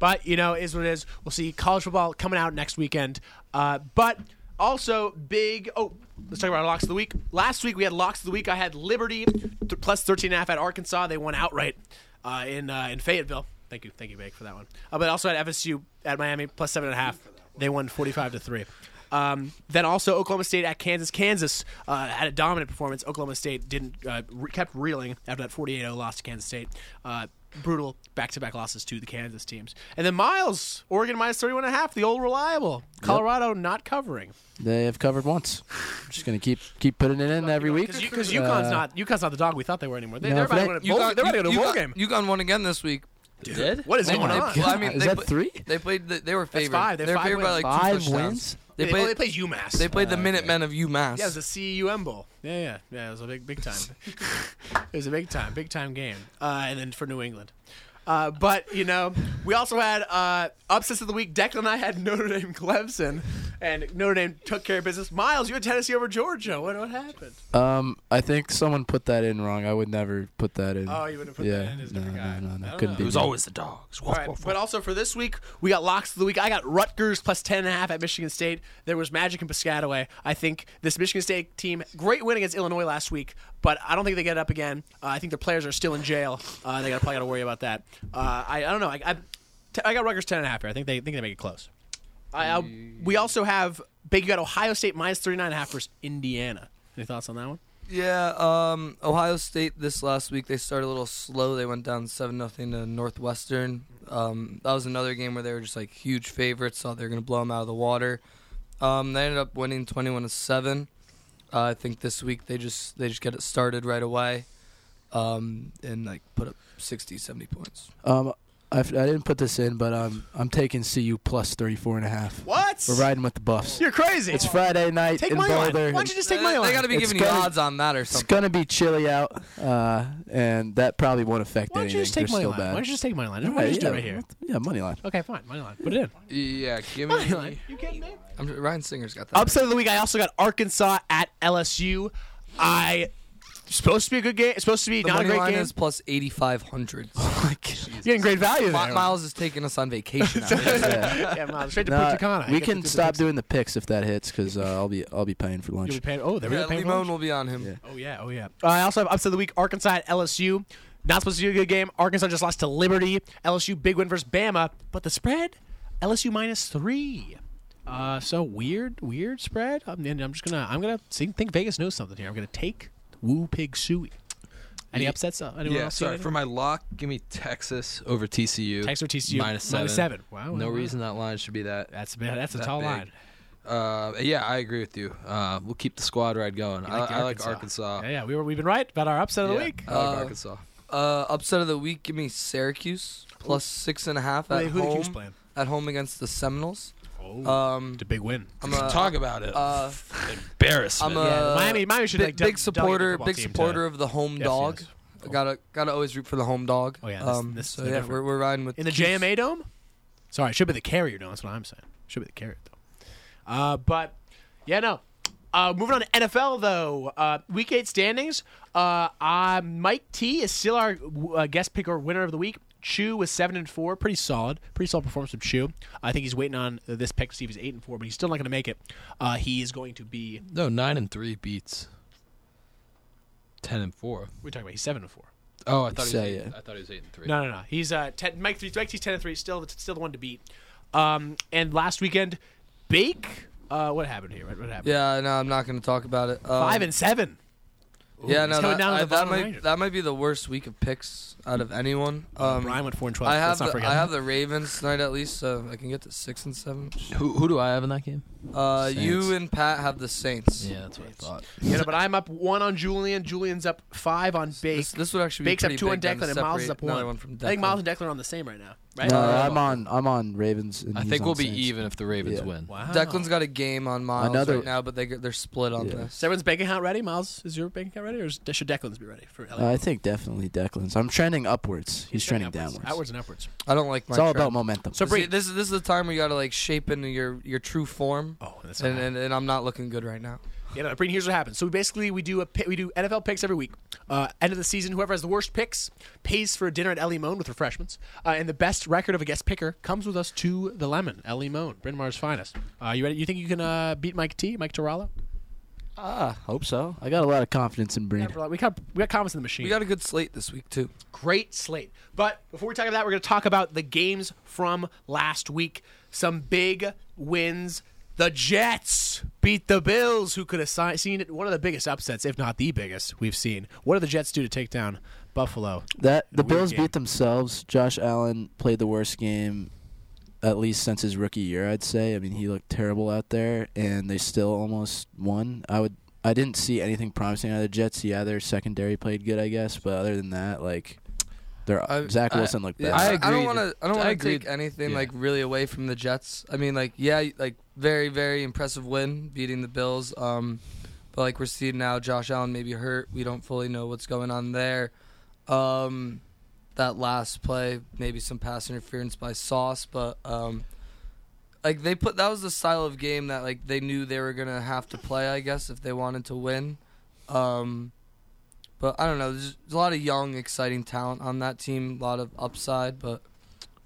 But you know, is what it is. We'll see college football coming out next weekend. Uh, but also big. Oh, let's talk about locks of the week. Last week we had locks of the week. I had Liberty th- plus 13 and a half at Arkansas. They won outright uh, in uh, in Fayetteville. Thank you, thank you, Bake, for that one. Uh, but also at FSU at Miami plus seven and a half. They won 45 to three. Um, then also Oklahoma State at Kansas. Kansas uh, had a dominant performance. Oklahoma State didn't uh, re- kept reeling after that 48-0 loss to Kansas State. Uh, brutal back-to-back losses to the Kansas teams. And then Miles, Oregon minus 31 and a half, the old reliable. Colorado not covering. They have covered once. just gonna keep keep putting it in every week. Because UConn's Uh, not UConn's not the dog we thought they were anymore. They, No, they're if about to they- win a bowl, UConn, they're about to go a bowl UConn, game. UConn won again this week. Did? What is They going on? Well, I mean, Is they that pla- three? They played. The, they were That's favored. five. They They have were five favored by like two Five touchdowns. wins? They They- played. oh, they played UMass. They played the Uh, Minutemen of UMass. Yeah, it was the CUM Bowl. Yeah, yeah, yeah. It was a big, big time. it was a big time, big time game. Uh, and then for New England. Uh, but you know, we also had uh, upsets of the week. Declan and I had Notre Dame, Clemson, and Notre Dame took care of business. Miles, you had Tennessee over Georgia. What what happened? Um, I think someone put that in wrong. I would never put that in. Oh, you wouldn't put yeah, that in as no, different guy. no, no, no, couldn't know. be. It was me. always the dogs. All right, but also for this week, we got locks of the week. I got Rutgers plus 10.5 at Michigan State. There was Magic and Piscataway. I think this Michigan State team, great win against Illinois last week, but I don't think they get it up again. Uh, I think their players are still in jail. Uh, they got probably got to worry about that. Uh, I, I don't know. I, I, t- I got Rutgers 10.5 here. I think they think they make it close. I, I, we also have Big. You got Ohio State minus 39.5 versus Indiana. Any thoughts on that one? Yeah, um, Ohio State this last week they started a little slow. They went down seven nothing to Northwestern. Um, that was another game where they were just like huge favorites. Thought they were gonna blow them out of the water. Um, they ended up winning twenty one to seven. Uh, I think this week they just they just get it started right away, um, and like put up 60, 70 points. I, I didn't put this in, but um, I'm taking CU plus 34 and a half. What? We're riding with the Buffs. You're crazy. It's Friday night Take in money line. Boulder. Why don't you just take They- money they line? gotta be It's giving you gonna- odds on that or something. It's gonna be chilly out, uh, and that probably won't affect Why don't anything. you just take They're money line? bad. Why don't you just take money line? Why don't you right, just do it yeah, right here? Yeah, money line. Okay, fine. Money line. Put it in. Yeah, give me Money me. line. You kidding me? I'm, Ryan Singer's got that. Upset of the week. I also got Arkansas at LSU. I supposed to be a good game. It's supposed to be The not a money great line game. is plus eighty five hundred. Oh You're getting great value there. Mi- Miles is taking us on vacation. now. Yeah. yeah, Miles, straight to Nah, Punta Cana. We can to do the stop picks. doing the picks if that hits, because uh, I'll be I'll be paying for lunch. You'll be paying. Oh, they're yeah, really paying for Limon lunch? will be on him. Yeah. Oh yeah, oh yeah. Uh, I also have upset of the week. Arkansas at LSU. Not supposed to be a good game. Arkansas just lost to Liberty. LSU big win versus Bama, but the spread LSU minus three. Uh, so weird, weird spread. I'm, and I'm just gonna, I'm gonna see, think Vegas knows something here. I'm gonna take Woo Pig Suey. Any upsets? Uh, anyone Yeah, else see sorry. anything? For my lock, give me Texas over TCU. Texas or TCU, minus seven. minus seven. Wow, wow, no wow. reason that line should be that. That's bad. that's a that tall big. line. Uh, yeah, I agree with you. Uh, we'll keep the squad ride going. You I, like I like Arkansas. Yeah, yeah, we were we've been right about our upset of the Yeah, week. I like Uh, Arkansas. Uh, upset of the week, give me Syracuse plus six and a half at they- who the Cuse home. playing? At home against the Seminoles. Oh, Um, it's a big win. I'm a, Talk about it. Uh, Embarrassment. I'm a Yeah, Miami- Miami should, big, like, big supporter, big team to- supporter of the home Yes, dog. yes. I Gotta gotta always root for the home dog. Oh yeah, um, this so yeah, different. we're, we're riding with in the Cuse. JMA dome. Sorry, it should be the Carrier dome. That's what I'm saying. Should be the Carrier dome. Uh, but yeah, no. Uh, moving on to NFL though, uh, week eight standings. Uh, uh, Mike T is still our uh, guest picker winner of the week. Chu was seven and four, pretty solid, pretty solid performance from Chu. I think he's waiting on this pick to see if he's eight and four, but he's still not going to make it. Uh, he is going to be. no, nine and three beats. Ten and four. We're talking about he's seven and four. Oh, I thought he was eight. it. I thought he was eight and three. No, no, no. He's uh, ten, Mike. Three, Mike T's ten and three. Still, still the one to beat. Um, and last weekend, Bake. Uh, what happened here? What, what happened? Yeah, no, I'm not gonna talk about it. Um, Five and seven. Yeah, no, that, down I- that bottom of the might ranges. that might be the worst week of picks out of anyone. Uh, Um, Brian went four and twelve. I have Let's the, forget I have the Ravens tonight at least, so I can get to six and seven. Who who do I have in that game? Uh, you and Pat have the Saints. Yeah, that's what I thought. Yeah, no, but I'm up one on Julian. Julian's up five on Bake. This, this would actually be Bake's up pretty two on big Declan, and Miles is up another one. one from I think Miles and Declan are on the same right now, right? No, I'm on I'm on Ravens. And I he's think on we'll be Saints. even if the Ravens Yeah. win. Wow. Declan's got a game on Miles Another- right now, but they they're split on Yeah. this. Is everyone's bank account ready? Miles, is your bank account ready, or is, should Declan's be ready for? LA? Uh, I think definitely Declan's. I'm trending upwards. He's, trending upwards, downwards. outwards and upwards. I don't like my. It's all trend. about momentum. So See, Bree, this is this is the time where you got to like shape into your your true form, oh, that's and, not and and I'm not looking good right now. Yeah, no, Breen, here's what happens. So we basically we do a we do NFL picks every week. Uh, end of the season, whoever has the worst picks pays for a dinner at El Limon with refreshments, uh, and the best record of a guest picker comes with us to the Lemon El Limon, Bryn Mawr's finest. Uh, you ready? You think you can uh, beat Mike T, Mike Torello? Ah, hope so. I got a lot of confidence in Breen. We got we got confidence in the machine. We got a good slate this week too. great slate. But before we talk about that, we're going to talk about the games from last week. Some big wins. The Jets beat the Bills, who could have si- seen it one of the biggest upsets, if not the biggest, we've seen. What do the Jets do to take down Buffalo? That the Bills game? beat themselves. Josh Allen played the worst game at least since his rookie year, I'd say. I mean, he looked terrible out there and they still almost won. I would I didn't see anything promising out of the Jets. Yeah, their secondary played good, I guess, but other than that, like their Zach Wilson looked Yeah, bad. I, I don't want to. I don't want to take anything Yeah. like really away from the Jets. I mean, like yeah, like very very impressive win beating the Bills. Um, but like we're seeing now, Josh Allen may be hurt. We don't fully know what's going on there. Um, that last play, maybe some pass interference by Sauce, but um, like they put that was the style of game that like they knew they were gonna have to play. I guess if they wanted to win. Um, but I don't know. There's, there's a lot of young, exciting talent on that team. A lot of upside, but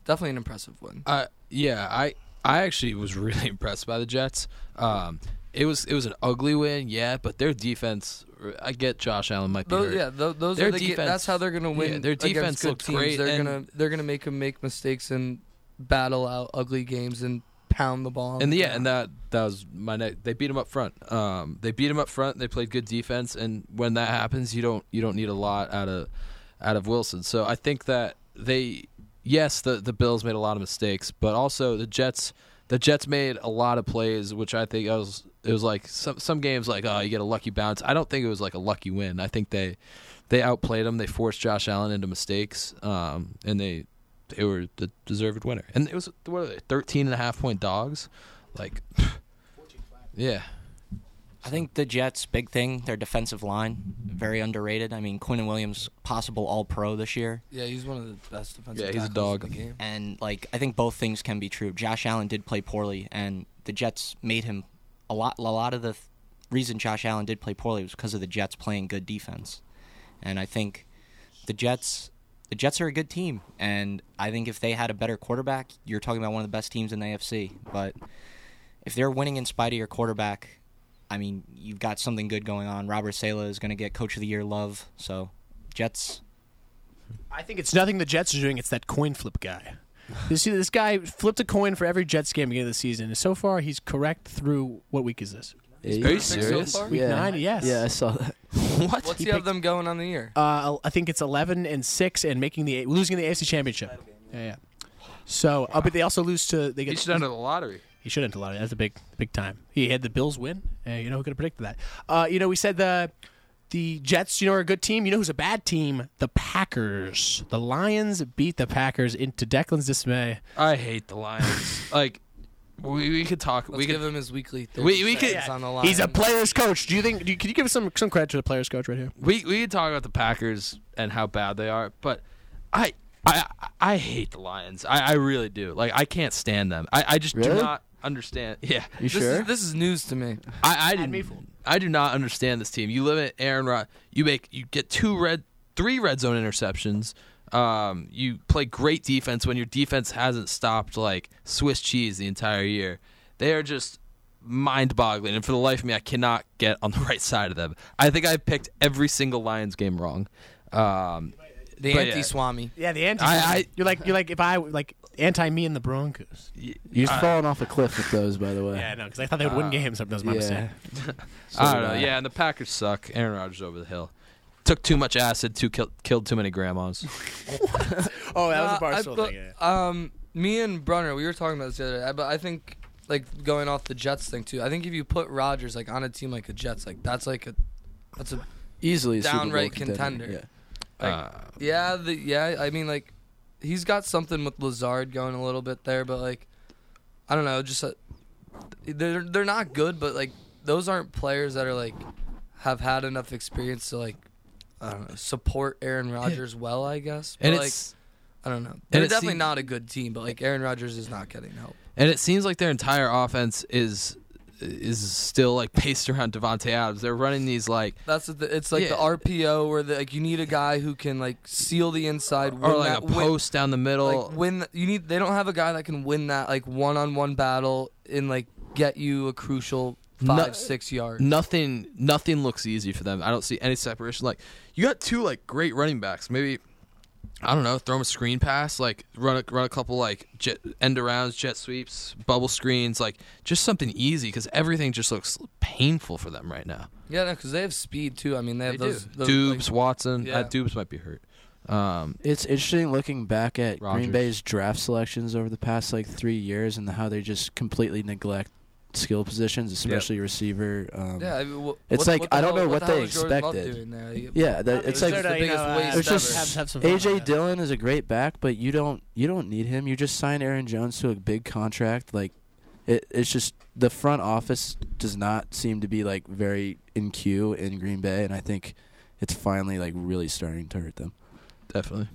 definitely an impressive win. Uh, yeah, I I actually was really impressed by the Jets. Um, it was it was an ugly win, yeah, but their defense. I get Josh Allen might be Those, hurt. yeah, tho- those are the defense. That's how they're gonna win. Yeah, their defense looked teams. great. They're gonna they're gonna make them make mistakes and battle out ugly games and pound the ball. and the yeah, and that that was my next. They beat them up front. Um, they beat them up front. They played good defense, and when that happens, you don't you don't need a lot out of out of Wilson. So I think that they yes, the the Bills made a lot of mistakes, but also the Jets the Jets made a lot of plays, which I think I was it was like some some games like oh you get a lucky bounce. I don't think it was like a lucky win. I think they they outplayed them. They forced Josh Allen into mistakes, um, and they they were the deserved winner. And it was what are they 13 and a half point dogs, like yeah. I think the Jets' big thing, their defensive line, very underrated. I mean, Quinnen Williams, possible All Pro this year. yeah, he's one of the best defensive. Yeah, he's a dog. In the game. And like, I think both things can be true. Josh Allen did play poorly, and the Jets made him a lot. A lot of the th- reason Josh Allen did play poorly was because of the Jets playing good defense. And I think the Jets, the Jets are a good team, and I think if they had a better quarterback, you're talking about one of the best teams in the AFC. But if they're winning in spite of your quarterback, I mean, you've got something good going on. Robert Saleh is going to get Coach of the Year love. So, Jets. I think it's nothing the Jets are doing. It's that coin flip guy. You see, this guy flipped a coin for every Jets game beginning of the season. And so far, he's correct through what week is this? Yeah, Are you perfect serious? So far? Week yeah. nine, yes. Yeah, I saw that. what? What's He he, have picked- them going on the year? Uh, I think it's eleven and six, and making the losing the AFC Championship. Yeah, yeah. So, uh, but they also lose to they He get. should enter the lottery. He should enter a lot. That's a big, big time. He had the Bills win. Uh, you know who could have predicted that? Uh, you know, we said the the Jets. You know, are a good team. You know who's a bad team? The Packers. The Lions beat the Packers into Declan's dismay. I hate the Lions. like we, we could talk. Let's we give could him his weekly. We- we could- seconds on the line. He's a player's coach. Do you think? Do you, can you give us some some credit to the player's coach right here? we we could talk about the Packers and how bad they are, but I I I hate the Lions. I, I really do. Like I can't stand them. I, I just do not understand. Yeah, You this sure? Is, this is news to me. I I didn't. I do not understand this team. You limit Aaron Rod. You make you get two red, three red zone interceptions. Um, you play great defense when your defense hasn't stopped like Swiss cheese the entire year. They are just mind-boggling, and for the life of me, I cannot get on the right side of them. I think I picked every single Lions game wrong. Um, The anti-Swami. Yeah, the anti. I- I- you're like you're like if I like anti me and the Broncos. You're Uh, falling off a cliff with those, by the way. Yeah, no, because I thought they would win Uh, games. That was my yeah. mistake. So I don't know. I. Yeah, and the Packers suck. Aaron Rodgers over the hill. Took too much acid. Too kill, killed too many grandmas. Oh, that was Uh, a I- Barstool but, thing. Yeah. Um, me and Brunner, we were talking about this the other day, but I think like going off the Jets thing too. I think if you put Rodgers like on a team like the Jets, like that's like a that's a Easily a downright contender. contender. Yeah. Like, Uh, yeah, the yeah. I mean, like he's got something with Lazard going a little bit there, but like I don't know, just uh, they're they're not good, but like those aren't players that are like have had enough experience to like I don't know support Aaron Rodgers well. I guess, but and like I don't know, they're it definitely not a good team, but like Aaron Rodgers is not getting help. and it seems like their entire offense is is still like based around Davante Adams. They're running these like That's the, it's like Yeah. the RPO where the, like you need a guy who can like seal the inside, win or like that, a win- post down the middle. like win. You need. They don't have a guy that can win that like one-on-one battle and like get you a crucial five, No- six yards. nothing nothing looks easy for them. I don't see any separation. Like you got two like great running backs. Maybe I don't know, throw him a screen pass, like run a, run a couple like jet, end arounds, jet sweeps, bubble screens, like just something easy because everything just looks painful for them right now. Yeah, no, because they have speed too. I mean, they have They those. do. those, Doubs, like- Watson, Yeah. uh, Doubs might be hurt. Um, It's interesting looking back at Rodgers. Green Bay's draft selections over the past like three years and how they just completely neglect skill positions, especially receiver. Um, Yeah, I mean, wh- it's what- like what I don't hell- know what what, the they is Jordan Love expected. doing there? You- Yeah, that, Nothing. it's like It's the biggest it's just Have- have some AJ with that. Dillon is a great back, but you don't you don't need him. You just signed Aaron Jones to a big contract. Like it, it's just the front office does not seem to be like very in queue in Green Bay, and I think it's finally like really starting to hurt them. Definitely.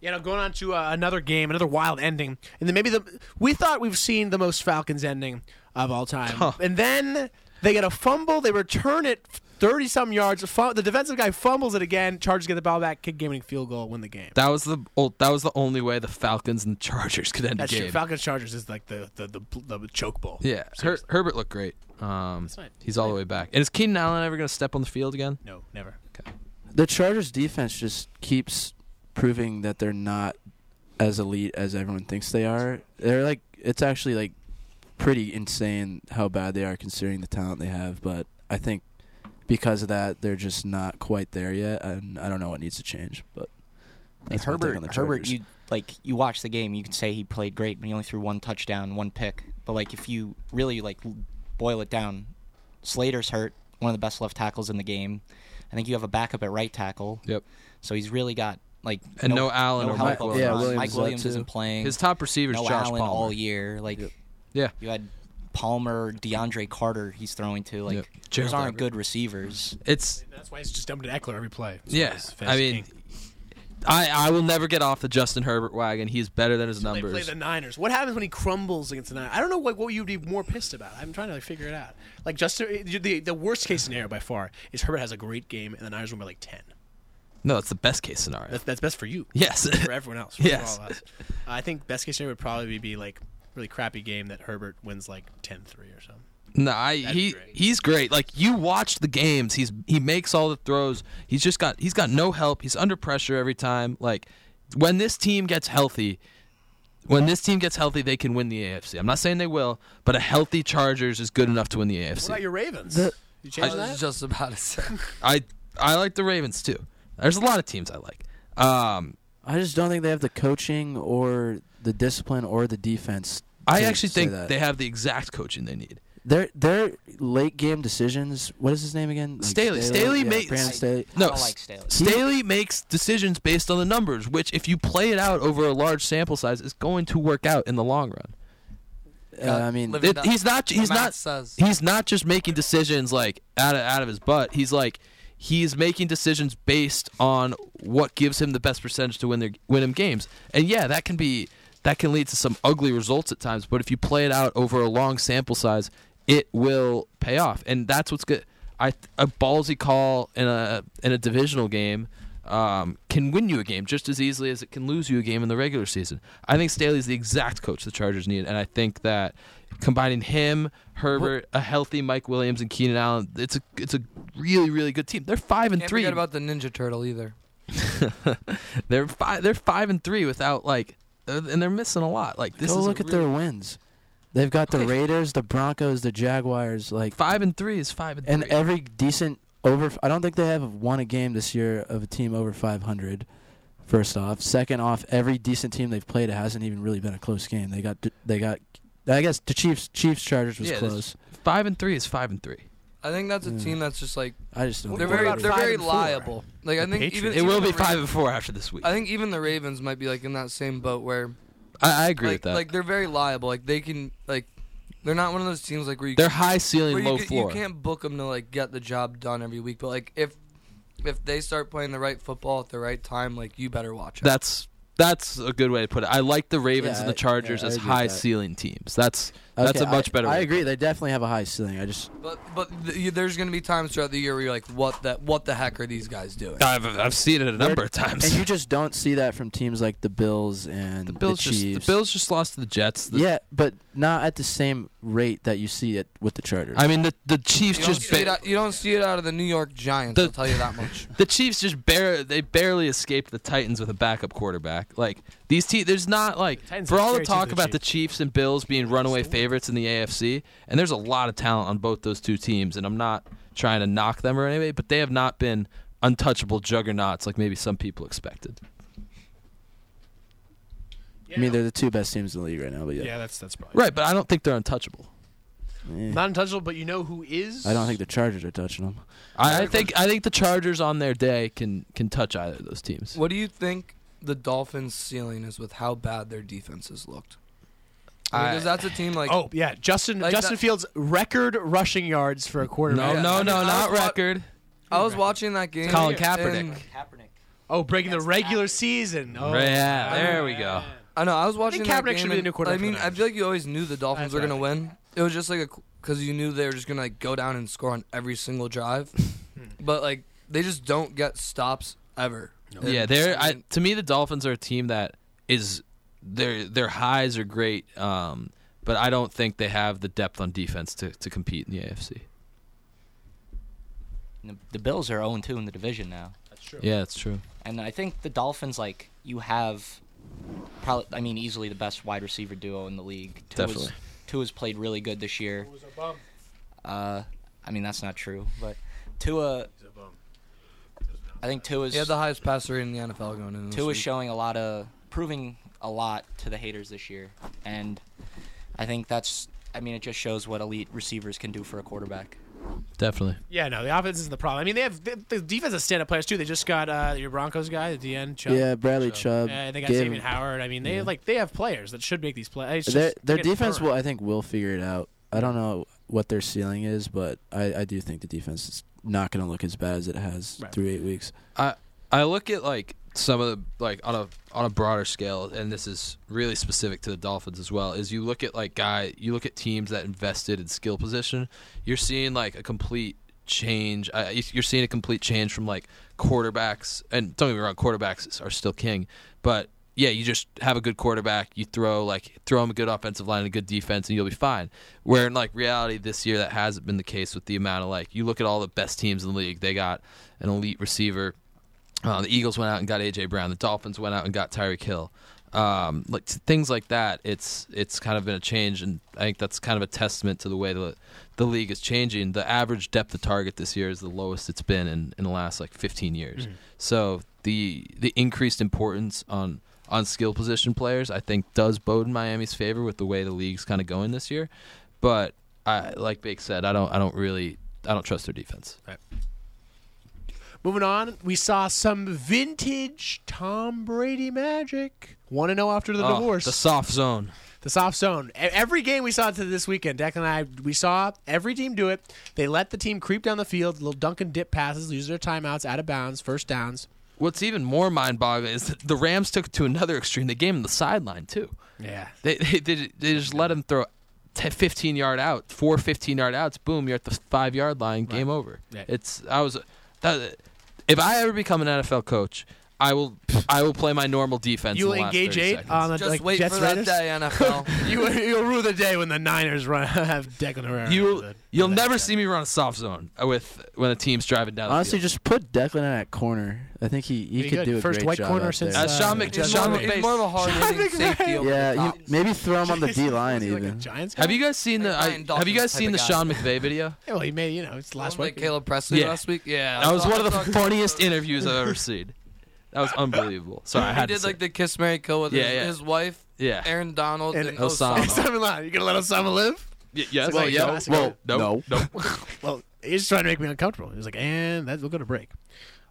Yeah, know, going on to uh, another game, another wild ending, and then maybe the we thought we've seen the most Falcons ending of all time, and then they get a fumble, they return it thirty some yards, the defensive guy fumbles it again, Chargers get the ball back, kick game-winning field goal, win the game. that was the ol- that was the only way the Falcons and Chargers could end That's the true. game. Falcons Chargers is like the the, the, the choke bowl. Yeah, Her- Herbert looked great. Um, fine. he's all the way back. And is Keenan Allen ever going to step on the field again? No, never. Okay. The Chargers defense just keeps proving that they're not as elite as everyone thinks they are. They're like it's actually like pretty insane how bad they are considering the talent they have, but I think because of that they're just not quite there yet and I don't know what needs to change, but Like that's my take Herbert, on the Herbert, you like you watch the game, you can say he played great, but he only threw one touchdown, one pick. But like if you really like boil it down, Slater's hurt, one of the best left tackles in the game. I think you have a backup at right tackle. Yep. So he's really got like And no Allen no or help Mike Williams. Yeah, Williams Mike Williams isn't playing. His top receiver is no Josh Allen Palmer. all year. Like Yeah. you had Palmer, DeAndre Carter. He's throwing to like Yep. those aren't Everett. good receivers. It's That's why he's just dumping to Ekeler every play. That's why yeah. I mean, king. I I will never get off the Justin Herbert wagon. He's better than his They play numbers. the Niners. What happens when he crumbles against the Niners? I don't know what, what you'd be more pissed about. I'm trying to like, figure it out. Like Justin, eh, the the worst case scenario by far is Herbert has a great game and the Niners win by like ten. No, it's the best case scenario. That's, that's best for you. Yes. for everyone else. For Yes. all of us. I think best case scenario would probably be like really crappy game that Herbert wins like 10-3 or something. No, I he he's great. Like you watch the games, he's he makes all the throws. He's just got he's got no help. He's under pressure every time. Like when this team gets healthy, when this team gets healthy, they can win the AFC. I'm not saying they will, but a healthy Chargers is good enough to win the AFC. What about your Ravens? The- you change I that? was just about to say. I I like the Ravens too. There's a lot of teams I like. Um, I just don't think they have the coaching or the discipline or the defense. I actually think that. they have the exact coaching they need. Their their late game decisions. What is his name again? Like Staley. Staley yeah, makes Staley. no. Staley makes decisions based on the numbers, which if you play it out over a large sample size, is going to work out in the long run. Uh, I mean, It- he's not. He's not. says. He's not just making decisions like out of out of his butt. He's like he's making decisions based on what gives him the best percentage to win their win him games. And yeah, that can be that can lead to some ugly results at times. But if you play it out over a long sample size, it will pay off. And that's what's good. I a ballsy call in a in a divisional game. Um, can win you a game just as easily as it can lose you a game in the regular season. I think Staley's the exact coach the Chargers need, and I think that combining him, Herbert, a healthy Mike Williams, and Keenan Allen, it's a it's a really really good team. They're five and Can't three. forget about the Ninja Turtle either. they're five. They're five and three without like, Uh, and they're missing a lot. Like this Go is look at really- their wins. They've got the Raiders, the Broncos, the Jaguars. Like five and three is five and and three. every decent over. I don't think they have won a game this year of a team over 500. First off, second off, every decent team they've played it hasn't even really been a close game. They got they got. I guess the Chiefs Chiefs Chargers was yeah, close. Five and three is five and three. I think that's a Yeah. team that's just like I just don't. they're think very about they're five very and four? liable. Like I The think Patriots. even It will even be the five and four after this week. I think even the Ravens might be like in that same boat where I, I agree like, with that. Like they're very liable. Like they can like they're not one of those teams like where you They're can- high ceiling, you low can- floor. You can't book them to like get the job done every week. But like if if they start playing the right football at the right time, like you better watch it. That's that's a good way to put it. I like the Ravens Yeah, and the I- Chargers yeah, I as agree with high that. ceiling teams. That's That's Okay, a much I- better I way. agree. They definitely have a high ceiling. I just But but th- you, there's going to be times throughout the year where you're like, what that what the heck are these guys doing? I've, I've seen it a number Where- of times. and you just don't see that from teams like the Bills and the, Bills just the Chiefs. Bills just lost to the Jets. The- yeah, but not at the same rate that you see it with the Chargers. I mean the the Chiefs You don't, just see it ba- out, you don't see it out of the New York Giants. The- I'll tell you that much. the Chiefs just bare they barely escaped the Titans with a backup quarterback. Like these teams, there's not like Titans for are all the scary team talk the about the Chiefs and Bills being runaway favorites in the AFC, and there's a lot of talent on both those two teams, and I'm not trying to knock them or anything, but they have not been untouchable juggernauts like maybe some people expected. I mean, they're the two best teams in the league right now. But yeah, Yeah, that's that's probably Right, but I don't think they're untouchable. Eh. not untouchable. But you know who is? I don't think the Chargers are touching them. I, I think I think the Chargers on their day can can touch either of those teams. What do you think the Dolphins' ceiling is with how bad their defenses looked? Because that's a team like oh yeah, Justin like Justin that- Fields record rushing yards for a quarterback. No, no, I no, mean, I not was wa- record. I was watching that game. Colin Kaepernick. and- Oh, breaking the regular season. Oh, yeah, there we go. I know. I was watching think that Kaepernick game. should be the and- new quarterback I mean, the I feel like you always knew the Dolphins That's were going right. to win. It was just like a because you knew they were just going to like go down and score on every single drive, Hmm. but like they just don't get stops ever. And- Yeah, they're I I, mean, to me the Dolphins are a team that is their their highs are great, um, but I don't think they have the depth on defense to, to compete in the AFC. The, the Bills are 0 2 in the division now. That's true. Yeah, that's true. And I think the Dolphins, like, you have probably, I mean, easily the best wide receiver duo in the league. Tua's, Definitely. Tua's played really good this year. Uh, I mean, that's not true, but Tua. I think Tua's. he had the highest passer rate in the NFL going in. this Tua's week. showing a lot of, proving a lot to the haters this year. And I think that's, I mean, it just shows what elite receivers can do for a quarterback. Definitely. Yeah, no, the offense isn't the problem. I mean, they have the, the defense has stand-up players too. They just got uh, your Broncos guy, the DN. Chubb. Yeah, Bradley Chubb. Uh, they got gave- Xavier Howard. I mean, they Yeah. like they have players that should make these plays. It's their their defense burned. will, I think, will figure it out. I don't know what their ceiling is, but I, I do think the defense is not going to look as bad as it has Right. through eight weeks. I I look at like some of the like on a on a broader scale, and this is really specific to the Dolphins as well. Is you look at like guy, you look at teams that invested in skill position, you're seeing like a complete change. Uh, you're seeing a complete change from like quarterbacks, and don't get me wrong, quarterbacks are still king, but yeah, you just have a good quarterback, you throw like throw him a good offensive line and a good defense, and you'll be fine. Where in like reality this year, that hasn't been the case with the amount of like you look at all the best teams in the league, they got an elite receiver. Uh, the Eagles went out and got AJ Brown. The Dolphins went out and got Tyreek Hill. Um, like things like that. It's it's kind of been a change, and I think that's kind of a testament to the way the the league is changing. The average depth of target this year is the lowest it's been in, in the last like 15 years. Mhm. So the the increased importance on on skill position players, I think, does bode in Miami's favor with the way the league's kind of going this year. But I, like Bake said, I don't I don't really I don't trust their defense. Moving on, we saw some vintage Tom Brady magic. Want to know after the Oh, divorce? the soft zone. The soft zone. Every game we saw to this weekend, Declan and I, we saw every team do it. They let the team creep down the field, little dunk and dip passes, use their timeouts, out of bounds, first downs. What's even more mind-boggling is that the Rams took it to another extreme. They gave him the sideline too. Yeah. They they, they, they just let him throw 10, 15 yard out, four 15 yard outs. Boom, you're at the five yard line. Game over. Yeah. It's I was that. If I ever become an NFL coach, I will I will play my normal defense. You'll the last engage eight seconds. on the Just like, wait Jets for that day, NFL. you you'll rue the day when the Niners run have Declan Herrera. You The- you'll never see me run a soft zone with when a team's driving down. Honestly, the field. just put Declan in that corner. I think he, he Pretty could good. do a First great white job corner since. Uh, Sean Mc- Sean more, McVay- he's more of a hard hitting safety yeah, you, maybe throw him on the D line Is he like even. Have you guys seen the? I, have you guys seen the Sean McVay video? Yeah, well, he made you know it's last like week. Caleb Pressly last week. Yeah, That was one of the funniest interviews I've ever seen. That was unbelievable. Sorry, I he did to say. like the kiss, Mary, kill with Yeah, his, yeah. his wife, yeah. Aaron Donald, And and, Osama. Osama. Osama Bin You gonna let Osama live? Y- yes. Well, yeah. yeah. Well, no, no. no. well, he's just trying to make me uncomfortable. He's like, and that, we'll go to break.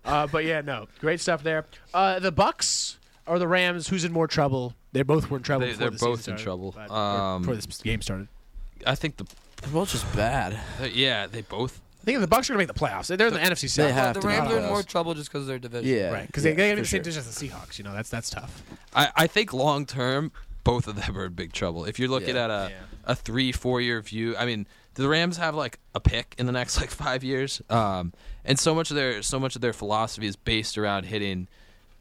Uh, but yeah, no, great stuff there. Uh, the Bucks or the Rams? Who's in more trouble? They both were in trouble. They- before they're the season both in started, trouble. but- or Um, before this game started. I think the They're both just bad. yeah they both. I think the Bucks are going to make the playoffs. They're in the, NFC South. They have the to Rams are in more trouble just because of their division. Yeah, right, because yeah, they, they got to be the same division as the Seahawks. You know, that's that's tough. I, I think long term, both of them are in big trouble. If you're looking Yeah. at a Yeah. a three four year view, I mean, do the Rams have like a pick in the next like five years? Um, and so much of their so much of their philosophy is based around hitting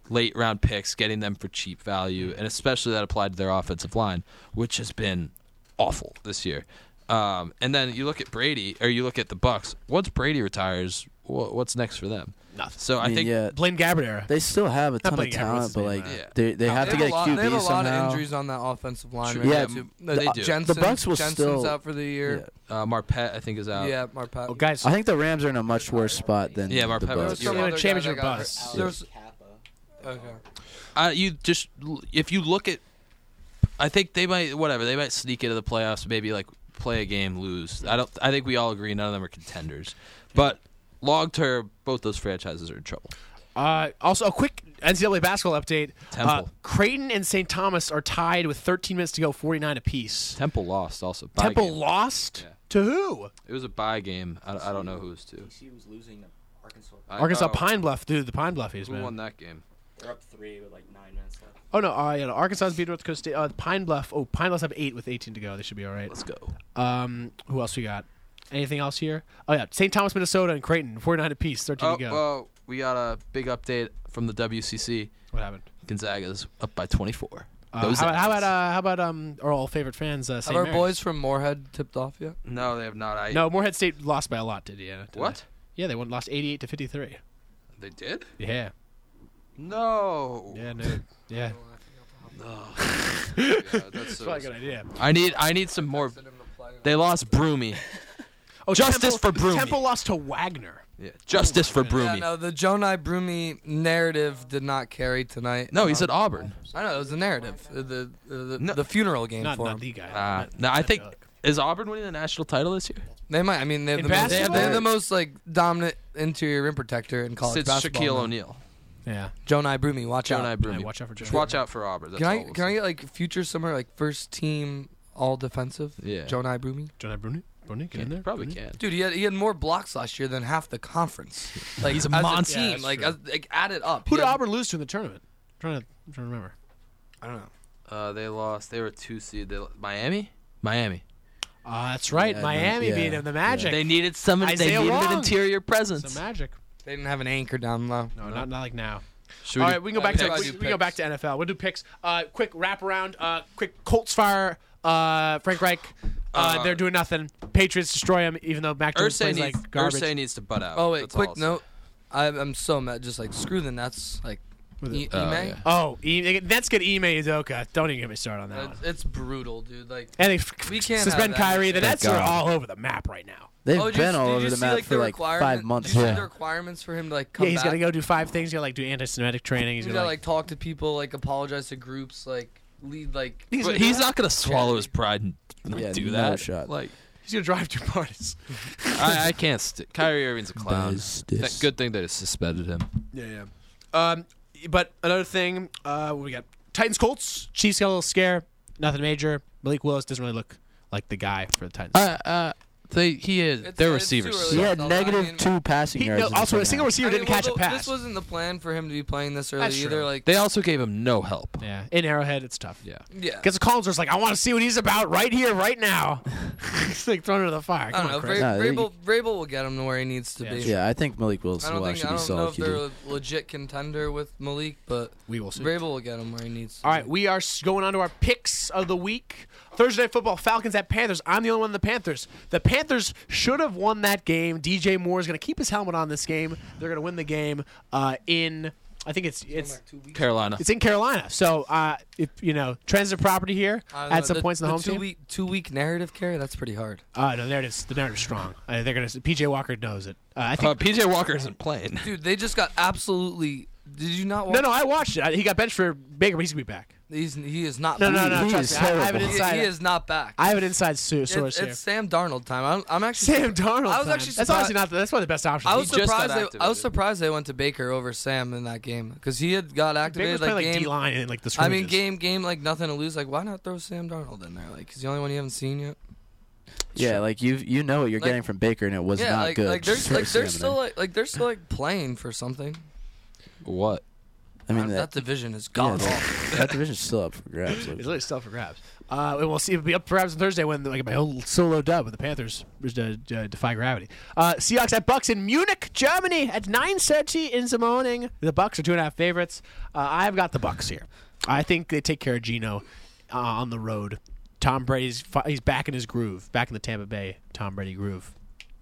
late round picks, getting them for cheap value, and especially that applied to their offensive line, which has been awful this year. Um, and then you look at Brady, or you look at the Bucks. Once Brady retires, wh- what's next for them? Nothing. So I, mean, think yeah, Blaine Gabbert era. They still have a ton of Blaine talent, but like uh, yeah. they they have they to have get a lot, QB They have a lot somehow. of injuries on that offensive line. Right Yeah. No, the- they uh, do. Jensen, the Bucks will Jensen's still- out for the year. uh, Marpet, I think, is out. Yeah, Marpet. Well, guys, I think the Rams are in a much worse spot than Yeah, Marpet the Bucks. You're right. championship bus. There's okay. Uh, you just if you look at, I think they might whatever they might sneak into the playoffs. Maybe like play a game, lose. I don't. I think we all agree none of them are contenders. But long term, both those franchises are in trouble. Uh, also, a quick NCAA basketball update. Temple. Uh, Creighton and St. Thomas are tied with 13 minutes to go, 49 apiece. Temple lost also. Bye Temple game. lost yeah. to who? It was a bye game. I, I don't know who was to. TCU was losing Arkansas. Oh. Pine Bluff, dude. The Pine Bluffies, man. Who won that game? They're up three with like nine minutes left. Oh no, uh, yeah, no, Arkansas beat North Coast State. Uh, Pine Bluff. Oh, Pine Bluff have eight with 18 to go. They should be all right. Let's go. Um, who else we got? Anything else here? Oh yeah, St. Thomas, Minnesota, and Creighton, 49 apiece, 13 to oh, go. Well, we got a big update from the WCC. What happened? Gonzaga's up by 24. Uh, how, how about uh, how about um our all favorite fans? Uh, our boys from Moorhead tipped off yet? No, they have not. I no, Moorhead State lost by a lot. Did you? Did what? Yeah, they won. Lost 88 to 53. They did. Yeah. No. Yeah, no. Yeah. No. yeah, that's probably a good idea. I need I need some more. They lost Broomy. Oh, justice Temple, for Broomy. Temple lost to Wagner. Yeah, justice for Broomy. Yeah, no, the Jonai Broomy narrative did not carry tonight. No, he's at Auburn. I know it was a narrative, the the, the, no, the funeral game not, for not him. The guy. Uh, not, no, I think is Auburn winning the national title this year. They might. I mean, they're, the most, they're, the most like dominant interior rim protector in college Since basketball. Shaquille O'Neal. Yeah. Jonai Brumi, watch out. Jonai Brumi. Watch out for Just watch out for Auburn. That's Can I all we'll can I get like future summer like first team all defensive? Yeah. Jonai Brumi. Jonah Bruni? Bruni, get in there. Probably Bruni? can. Dude, he had, he had more blocks last year than half the conference. Like he's a monster. Yeah, team, that's like, as, like add it up. Who He did had- Auburn lose to in the tournament? I'm trying to, I'm trying to remember. I don't know. Uh, they lost. They were two seed. They, Miami. Miami. Ah, that's right. Yeah, Miami yeah, beat him. The Magic. They needed some. They Isaiah needed an interior presence. the Magic. They didn't have an anchor down low. No, not not like now. Should we All right, we can go uh, back to we, we go back to NFL. We'll do picks. Uh, quick wraparound. Uh, quick Colts fire. Uh, Frank Reich. Uh, Uh, they're doing nothing. Patriots destroy him, even though Mac Jones plays needs, like garbage. Irsay needs to butt out. Oh wait, That's quick note. I, I'm so mad. Just like screw the Nets. Like e- Oh, yeah. Oh, e- that's good. Ime Udoka. Don't even get me started on that. One. It's, brutal, dude. Like And they f- We can't suspend. Kyrie. The Nets are all over the map right now. They've oh, been you, all over the map like, for the like five months. Did you yeah. see the requirements for him to like come Yeah, he's got to go do five things. He's got to like do anti-Semitic training. He's, he's got to like, talk to people, like apologize to groups, like lead, like. He's, he's not gonna swallow his pride and like, yeah, do no that. Shot. Like he's gonna drive through parties. I, I, can't. St- Kyrie Irving's a clown. Th- good thing they suspended him. Yeah, yeah. Um, but another thing, uh, we got Titans Colts. Chiefs got a little scare. Nothing major. Malik Willis doesn't really look like the guy for the Titans. Uh, uh, they he is their receivers. He had negative two passing He, yards. no, also, a single receiver I mean, didn't catch a pass. This wasn't the plan for him to be playing this early That's true. either. Like, They also gave him no help. yeah, in Arrowhead, it's tough. Yeah. yeah, Because Collins was like, I want to see what he's about right here, right now. He's like thrown into the fire. I don't know. Chris. Vra- Vrabel, Vrabel will get him to where he needs to Yeah, be. Yeah, I think Malik I don't will think I actually be don't know solid. if they're a legit contender with Malik, but We will see. Vrabel will get him where he needs. to All right, we are going on to our picks of the week. Thursday Night Football, Falcons at Panthers. I'm the only one in the Panthers. The Panthers should have won that game. DJ Moore is going to keep his helmet on this game. They're going to win the game uh, in. I think it's it's Carolina. It's in Carolina. So uh, if you know transitive property here, uh, add some the, points in the, the home two team. Week, two week narrative carry. That's pretty hard. Uh, no, there it is. The narrative's strong. Uh, they're gonna. PJ Walker knows it. Uh, I think uh, PJ Walker isn't playing. Dude, they just got absolutely. Did you not? watch No, no, I watched it. He got benched for Baker, but he's gonna be back. He's he is not. No, back. no, no. He is me, I have inside. He, is not back. I have an inside su- source here. It's Sam Darnold time. I'm, I'm actually Sam Darnold. I was actually. That's honestly not. The, that's one of the best options. I was he surprised. They, I was surprised they went to Baker over Sam in that game because he had got activated Baker's like, like D line and like the. Scrimmages. I mean, game game like nothing to lose. Like why not throw Sam Darnold in there? Like he's the only one you haven't seen yet. Yeah, like you you know what you're like, getting from Baker, and it was yeah, not like, good. Like, there's, like they're, still like, like they're still like playing for something. What? I mean, that, that- division is Yeah, god that, awful. that division's still up for grabs. It's literally still up for grabs. Uh, and we'll see if it'll be up for grabs on Thursday when like my whole solo dub with the Panthers uh, uh, defy gravity. Uh, Seahawks at Bucks in Munich, Germany at 9:30 in the morning. The Bucks are two and a half favorites. Uh, I've got the Bucks here. I think they take care of Gino uh, on the road. Tom Brady's fi- he's back in his groove, back in the Tampa Bay Tom Brady groove.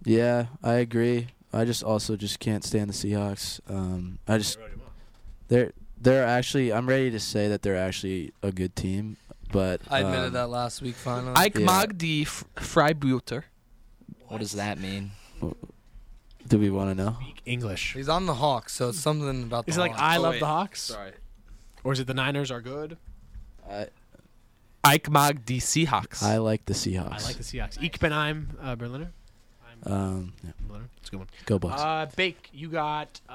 Yeah, I agree. I just also just can't stand the Seahawks. Um, I just they're they're actually I'm ready to say that they're actually a good team, but I admitted um, that last week finally. Ike Yeah. mag die F- Freibuter. What does that mean? Do we want to know? English. He's on the Hawks, so it's something about. Is the it like Hawks. I Oh, love wait. the Hawks? Sorry. Or is it the Niners are good? I Ike mag die Seahawks. I like the Seahawks. I like the Seahawks. Ich bin ein uh, Berliner. Um, yeah. Berliner. That's a good one. Go Bucks. Uh, Bake, you got uh,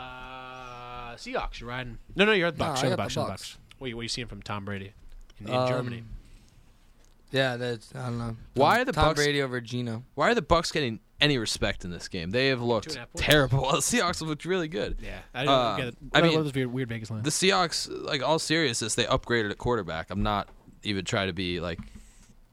Seahawks. You're riding. No, no, you're at the No, Bucks. I you're the got Bucks. the Bucks. Bucks. What, are you- what are you seeing from Tom Brady in, in Um, Germany? Yeah, that's I don't know. Why Tom- are the Tom Bucks- Brady over Gino? Why are the Bucks getting any respect in this game? They have looked and a half points. terrible. The Seahawks have looked really good. Yeah, I don't Uh, get it. I What- mean, what was weird, weird Vegas line. the Seahawks, like all seriousness, they upgraded at quarterback. I'm not even trying to be like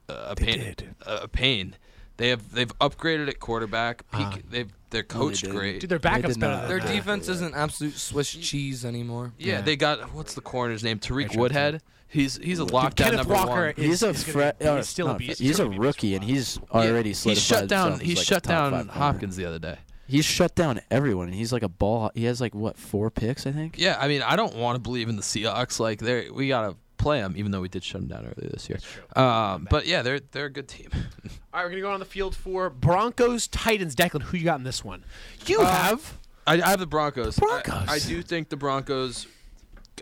a pain. A a pain. They have they've upgraded at quarterback. Peak, Uh-huh. they've they're No, coached didn't. great. Dude, their backup's better than Their that. defense isn't absolute Swiss cheese anymore. yeah, they got what's the corner's name? Tariq Actually, Woodhead. He's he's a lockdown Kenneth number Walker one. is- he's a is gonna fret. be- uh, he's still a not beast. fret- He's He's a gonna be beast rookie, and he's Yeah, already he solidified shut down. himself as, He like, a shut top down five corner. Hopkins the other day. He's shut down everyone, and he's like a ball. He has like what four picks, I think. Yeah, I mean, I don't want to believe in the Seahawks. Like, they we gotta play them, even though we did shut them down earlier this year. Um, but yeah, they're they're a good team. All right, we're gonna go on the field for Broncos Titans. Declan, who you got in this one? You Uh, have I, I have the Broncos. I- Broncos. I, do think the Broncos.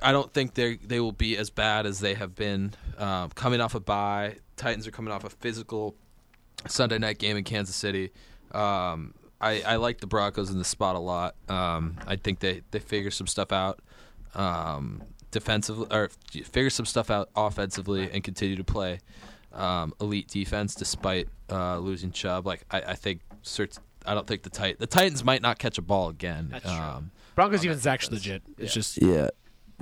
I don't think they they will be as bad as they have been um, coming off a bye. Titans are coming off a physical Sunday night game in Kansas City. Um, I, I like the Broncos in the spot a lot. Um, I think they, they figure some stuff out um, defensively or figure some stuff out offensively and continue to play um, elite defense despite uh, losing Chubb. Like I, I think cert- I don't think the tit- the Titans might not catch a ball again. That's true. um, Broncos even is actually legit. It's just Yeah.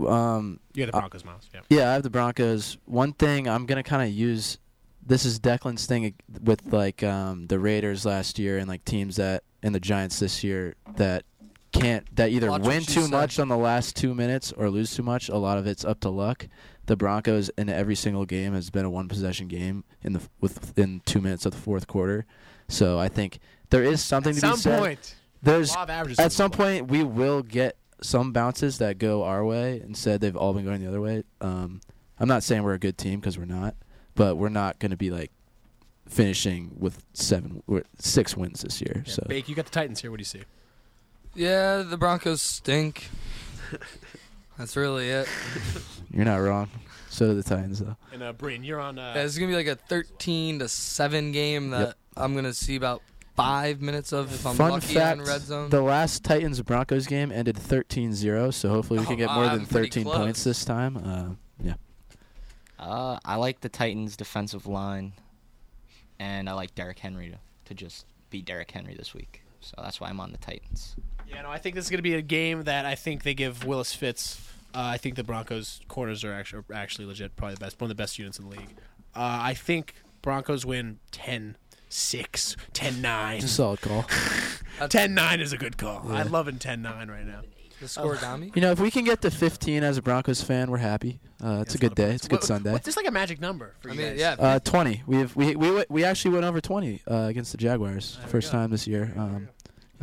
Um, you got the Broncos, Miles. Yeah. Yeah, I have the Broncos. One thing I'm gonna kind of use. This is Declan's thing with like um, the Raiders last year and like teams that and the Giants this year that can't that either Watch what win too said. much on the last two minutes or lose too much. A lot of it's up to luck. The Broncos in every single game has been a one possession game in the within two minutes of the fourth quarter. So I think there is something At to some be said. point, There's law of averages at some point we will get some bounces that go our way. Instead, they've all been going the other way. Um, I'm not saying we're a good team because we're not, but we're not going to be like finishing with seven, six wins this year. Yeah, so Bake, you got the Titans here. What do you see? Yeah, the Broncos stink. That's really it. you're not wrong. So do the Titans, though. And uh, Breen, you're on. Uh, Yeah, it's gonna be like a 13 to seven game that Yep. I'm gonna see about five minutes of if I'm Fun lucky fact: in red zone. the last Titans Broncos game ended 13-0, so hopefully we Oh, can get wow, more I'm than 13 close. points this time. Uh, yeah. Uh, I like the Titans' defensive line, and I like Derrick Henry to, to just be Derrick Henry this week. So that's why I'm on the Titans. Yeah, no, I think this is going to be a game that I think they give Willis Fitz. Uh, I think the Broncos corners are actually, are actually legit, probably the best, one of the best units in the league. Uh, I think Broncos win 10 6, 10 9. It's a solid call. 10 9 is a good call. Yeah. I'm loving 10 9 right now. The score, scorigami? You know, if we can get to 15 as a Broncos fan, we're happy. Uh, it's a good day. It's a good What- Sunday. What's just like a magic number for I you mean, guys? yeah. Uh, 20. We have we we we actually went over 20 uh, against the Jaguars first time this year. Um,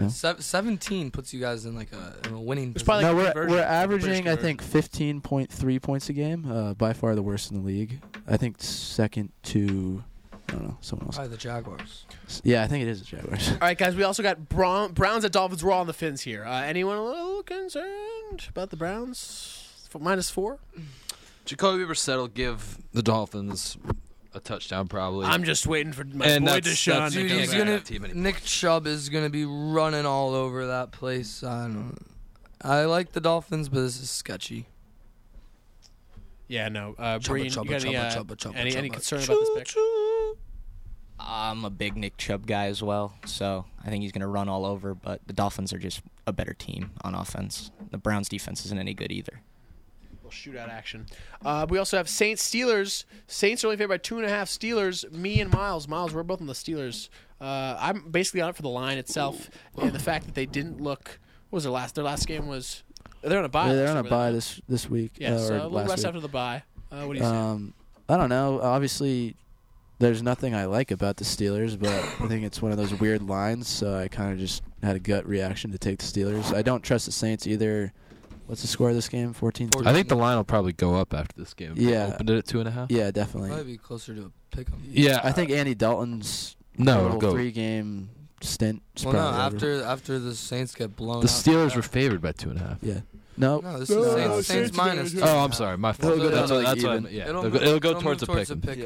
you know. Sev- 17 puts you guys in like a, in a winning. It's probably no, we're we're like a British averaging I think 15.3 points a game. Uh, by far the worst in the league. I think second to I don't know someone else. Probably the Jaguars. Yeah, I think it is the Jaguars. All right, guys. We also got Brown, Browns at Dolphins. We're all on the fins here. Uh, anyone a little concerned about the Browns? F- minus four. Jacoby Brissett will give the Dolphins a touchdown probably. I'm just waiting for my And boy that's- Deshaun that's- to Dude, come he's back. gonna. that team. Nick Chubb is gonna be running all over that place. I don't. I like the Dolphins, but this is sketchy. Yeah, no. Uh, Chubba, Breen, chubba, you got any, chubba, uh, chubba, chubba, any, any chubba. concern about this pick? I'm a big Nick Chubb guy as well, so I think he's going to run all over. But the Dolphins are just a better team on offense. The Browns' defense isn't any good either. Little shootout action. Uh, we also have Saints Steelers. Saints are only favored by two and a half. Steelers. Me and Miles. Miles, we're both on the Steelers. Uh, I'm basically on it for the line itself and the fact that they didn't look. What was their last? Their last game was. They're on a bye. Yeah, they're on a actually, bye were they? this this week. Yeah, uh, so a little rest week. after the bye. Uh, what do you say? Um, I don't know. Obviously, there's nothing I like about the Steelers, but I think it's one of those weird lines. So I kind of just had a gut reaction to take the Steelers. I don't trust the Saints either. What's the score of this game? 14. I think the line will probably go up after this game. Yeah. Opened it at two and a half. Yeah, definitely. Probably be closer to a pick 'em. Yeah, I think Andy Dalton's No, it'll go- three game stint. is Well, no, probably over. after after the Saints get blown. The out. Steelers were favored by two and a half. Yeah. No. No, this is Saints, Saints minus. two and a Oh, I'm half. sorry, my It'll go That's down what, to, like, that's what I even. meant, yeah. It'll It'll, go- go, it'll go it'll towards a move towards pick. a pick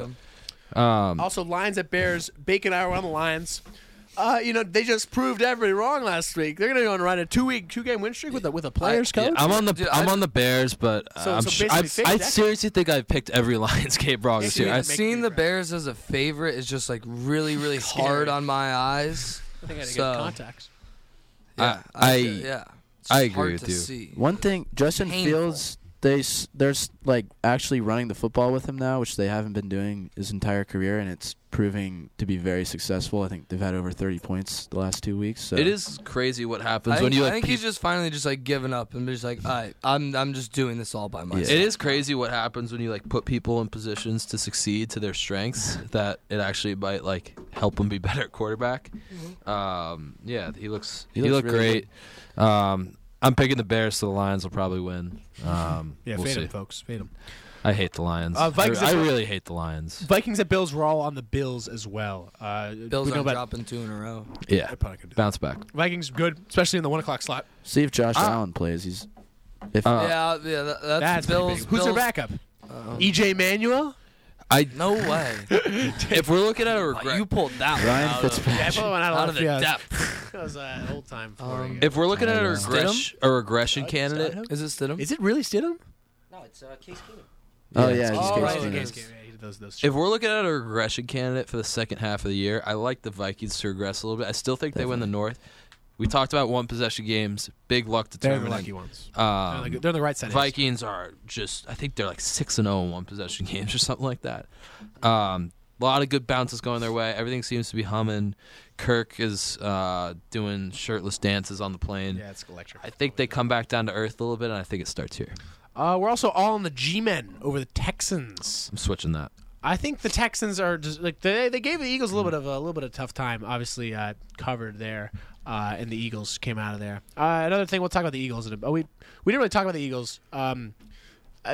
'em. Um, Also, Lions at Bears. Bacon and I were on the Lions. Uh, you know, they just proved everybody wrong last week. They're going to go on run a two week, two game win streak with a with a players yeah, coach. I'm on the Dude, I'm I- on the Bears, but So- I'm so su- basically I, I seriously think I've picked every Lions game wrong this year. I've seen the Bears as a favorite is just like really, really hard on my eyes. I think I had to So, get contacts. Yeah, I- I, I- yeah. It's I agree hard with to you. See. One thing, Justin Painful. Fields, they s- there's like actually running the football with him now, which they haven't been doing his entire career, and it's proving to be very successful. I think they've had over 30 points the last two weeks. So it is crazy what happens I when think, you I think peop- he's just finally just like giving up and just like, all right, I'm I'm just doing this all by myself. It is crazy what happens when you like put people in positions to succeed to their strengths that it actually might like help them be better at quarterback. Um, yeah, he looks He he, looks looked really great. Um, I'm picking the Bears, so the Lions will probably win. Um, Yeah, we'll fade see. them, folks. Fade them. I hate the Lions. Uh, Vikings I, I really hate the Lions. Vikings at Bills. We're all on the Bills as well. Uh, Bills we know aren't about dropping two in a row. Yeah, They're probably gonna do bounce back. Vikings good, especially in the one o'clock slot. see if Josh Ah. Allen plays. He's if Uh, yeah, yeah, that, that's, That's Bills. big. Who's their backup? Um, EJ Manuel. I no way. if we're looking at a regret, you pulled that one Ryan out of, Yeah, I pulled one out, out of of the yeah. depth. That was uh, old time. For Um, if we're looking at a I don't regression, a regression candidate, Is it Stidham? is it really Stidham? No, it's uh, Case Keenum. oh Yeah, yeah, it's he's all Case. Keenum. Yeah, he did those those. if we're looking at a regression candidate for the second half of the year, I like the Vikings to regress a little bit. I still think they win the North. We talked about one possession games, big luck They're the determining. lucky ones. Um, they're, the, they're the right side. Vikings are just, I think they're like 6 and 0 in one possession games or something like that. Um, a lot of good bounces going their way. Everything seems to be humming. Kirk is uh, doing shirtless dances on the plane. Yeah, it's electric. I think they come back down to earth a little bit, and I think it starts here. Uh, we're also all on the G-men over the Texans. I'm switching that. I think the Texans are just like they they gave the Eagles a little bit of a little bit of tough time. Obviously, uh, covered there, uh, and the Eagles came out of there. Uh, another thing, we'll talk about the Eagles. In a, oh, we we didn't really talk about the Eagles. Um,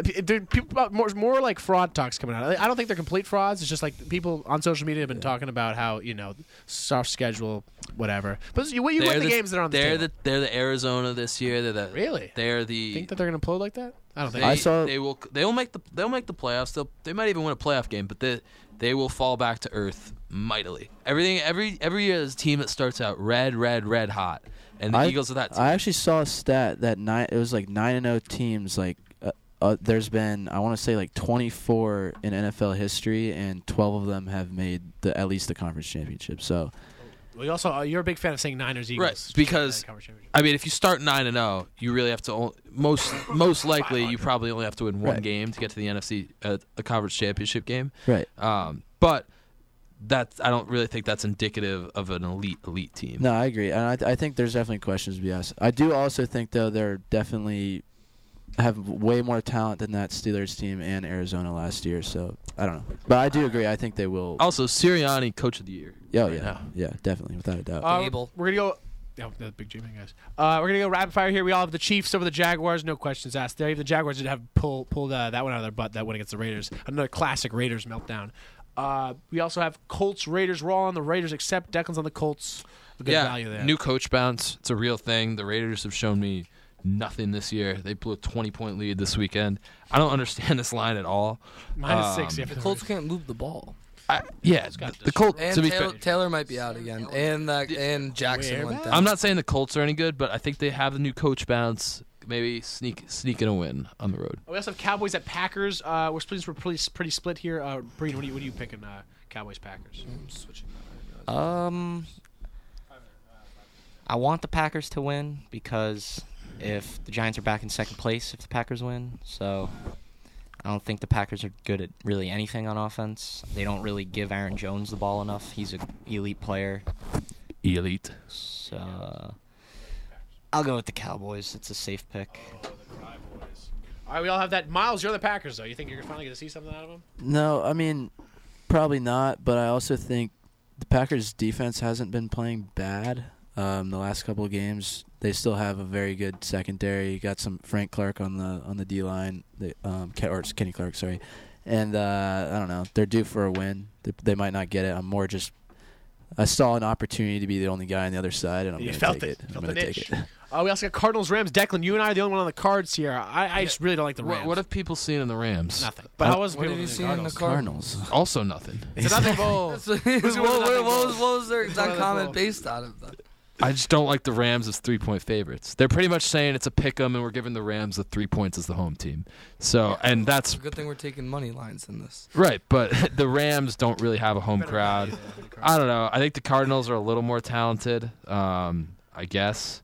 there- people uh, more more like fraud talks coming out. I I don't think they're complete frauds. It's just like people on social media have been talking about how you know soft schedule, whatever. But you, you win the, games that are on the they're table. the they're the Arizona this year. They're the Really? They're the think that they're going to implode like that? I don't think. They, I saw- they will they will make the they'll make the playoffs. They'll they might even win a playoff game, but they they will fall back to earth mightily. Everything every every year there's a team that starts out red, red, red hot, and the I, Eagles are that team. I actually saw a stat that nine. It was like nine and zero teams. Like uh, there's been I want to say like 24 in NFL history, and 12 of them have made the at least the conference championship. So We also uh, you're a big fan of saying Niners Eagles Right, because I mean, if you start nine and zero, you really have to o- most most likely you probably only have to win one Right. game to get to the NFC uh, a conference championship game. Right. Um, but that's I don't really think that's indicative of an elite elite team. no, I agree, and I, I think there's definitely questions to be asked. I do also think though there are definitely have way more talent than that Steelers team and Arizona last year. So I don't know, but I do agree. I think they will. Also, Sirianni, coach of the year. Oh right yeah, now. yeah, definitely, without a doubt. Uh, We're gonna go. Yeah, the big G-man guys. Uh, we're gonna go rapid fire here. We all have the Chiefs over the Jaguars. No questions asked there. Even the Jaguars did have pull pulled uh, that one out of their butt. That win against the Raiders. Another classic Raiders meltdown. Uh, we also have Colts Raiders. We're all on the Raiders except Declan's on the Colts. A good yeah, value there. new coach bounce. It's a real thing. The Raiders have shown me nothing this year. They blew a 20 point lead this weekend. I don't understand this line at all. Minus six, Um, you have The Colts can't move the ball. I, yeah, the, the Colts. And to be Taylor, fair, Taylor might be out again, and that and Jackson went down. I'm not saying the Colts are any good, but I think they have the new coach bounce. Maybe sneak sneak in a win on the road. We also have Cowboys at Packers. Uh, we're split. We're pretty, pretty split here. Uh, Breen, what are you, what are you picking? Uh, Cowboys Packers. switching. Um, I want the Packers to win because if the Giants are back in second place if the Packers win. So I don't think the Packers are good at really anything on offense. They don't really give Aaron Jones the ball enough. He's a elite player. Elite. So uh, I'll go with the Cowboys. It's a safe pick. All right, we all have that. Miles, you're the Packers, though. You think you're finally going to see something out of them? No, I mean, probably not. But I also think the Packers' defense hasn't been playing bad. Um, the last couple of games, they still have a very good secondary. You got some Frank Clark on the on the D line, the, um, or it's Kenny Clark, sorry. And uh, I don't know, they're due for a win. They, they might not get it. I'm more just. I saw an opportunity to be the only guy on the other side, and I'm going to take it. it. I'm going to take it. Uh, we also got Cardinals, Rams. Declan, you and I are the only one on the cards here. I, I just really don't like the Rams. what have people seen in the Rams? Nothing. But how was What have you seen in the Cardinals? Also nothing. It's a nothing bowl. What, Who's what, going what, with the what nothing was, bowl? their exact comment based out of that? I just don't like the Rams as three point favorites. They're pretty much saying it's a pick 'em, and we're giving the Rams the three points as the home team. So, and that's Good thing we're taking money lines in this. right. But the Rams don't really have a home crowd. I don't know. I think the Cardinals are a little more talented. Um, I guess.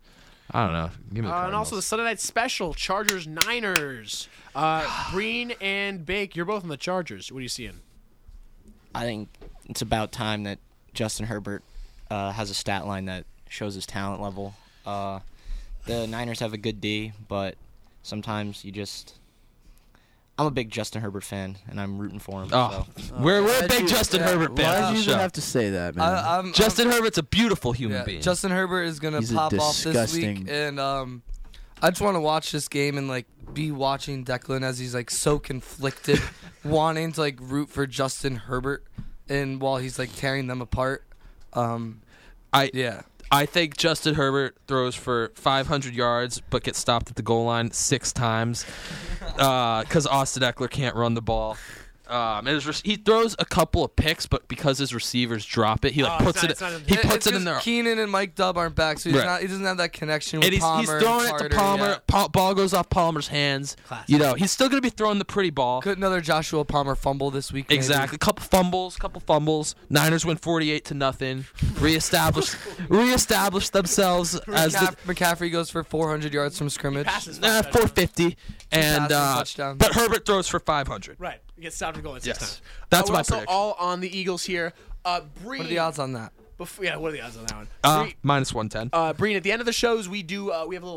I don't know. Give me the Uh, and also the Sunday night special, Chargers Niners. Uh, Breen and Bake, you're both on the Chargers. What are you seeing? I think it's about time that Justin Herbert uh, has a stat line that shows his talent level. Uh, the Niners have a good D, but sometimes you just. I'm a big Justin Herbert fan, and I'm rooting for him. Oh, so. we're we're a big you- Justin yeah, Herbert fan. why'd on you even have to say that, man? I, I'm, Justin Herbert's a beautiful human Yeah, being. Justin Herbert is gonna He's pop off this week, and um, I just want to watch this game and like be watching Declan as he's like so conflicted, wanting to like root for Justin Herbert, and while he's like tearing them apart. Um, I yeah. I think Justin Herbert throws for 500 yards, but gets stopped at the goal line six times uh, because Austin Ekeler can't run the ball. Um, and his rec- he throws a couple of picks, but because his receivers drop it, he like Oh, puts it's it. not- not- he puts it in there. Keenan and Mike Dubb aren't back, so he's Right. not. He doesn't have that connection with and he's, Palmer. he's throwing it to Palmer. Pa- ball goes off Palmer's hands. You know, he's still gonna be throwing the pretty ball. Could another Joshua Palmer fumble this week? maybe? Exactly. A couple fumbles, A couple fumbles. Niners win 48 to nothing. Reestablish reestablish themselves as the McCaffrey goes for 400 yards from scrimmage. uh, 450 and uh, but Herbert throws for 500. Right. He gets stopped from going six Yes. times. That's uh, my we're also prediction. all on the Eagles here. Uh, Breen, What are the odds on that? Before, yeah, what are the odds on that one? Uh, Breen, minus 110. uh, Breen, at the end of the shows, we do uh, we have a little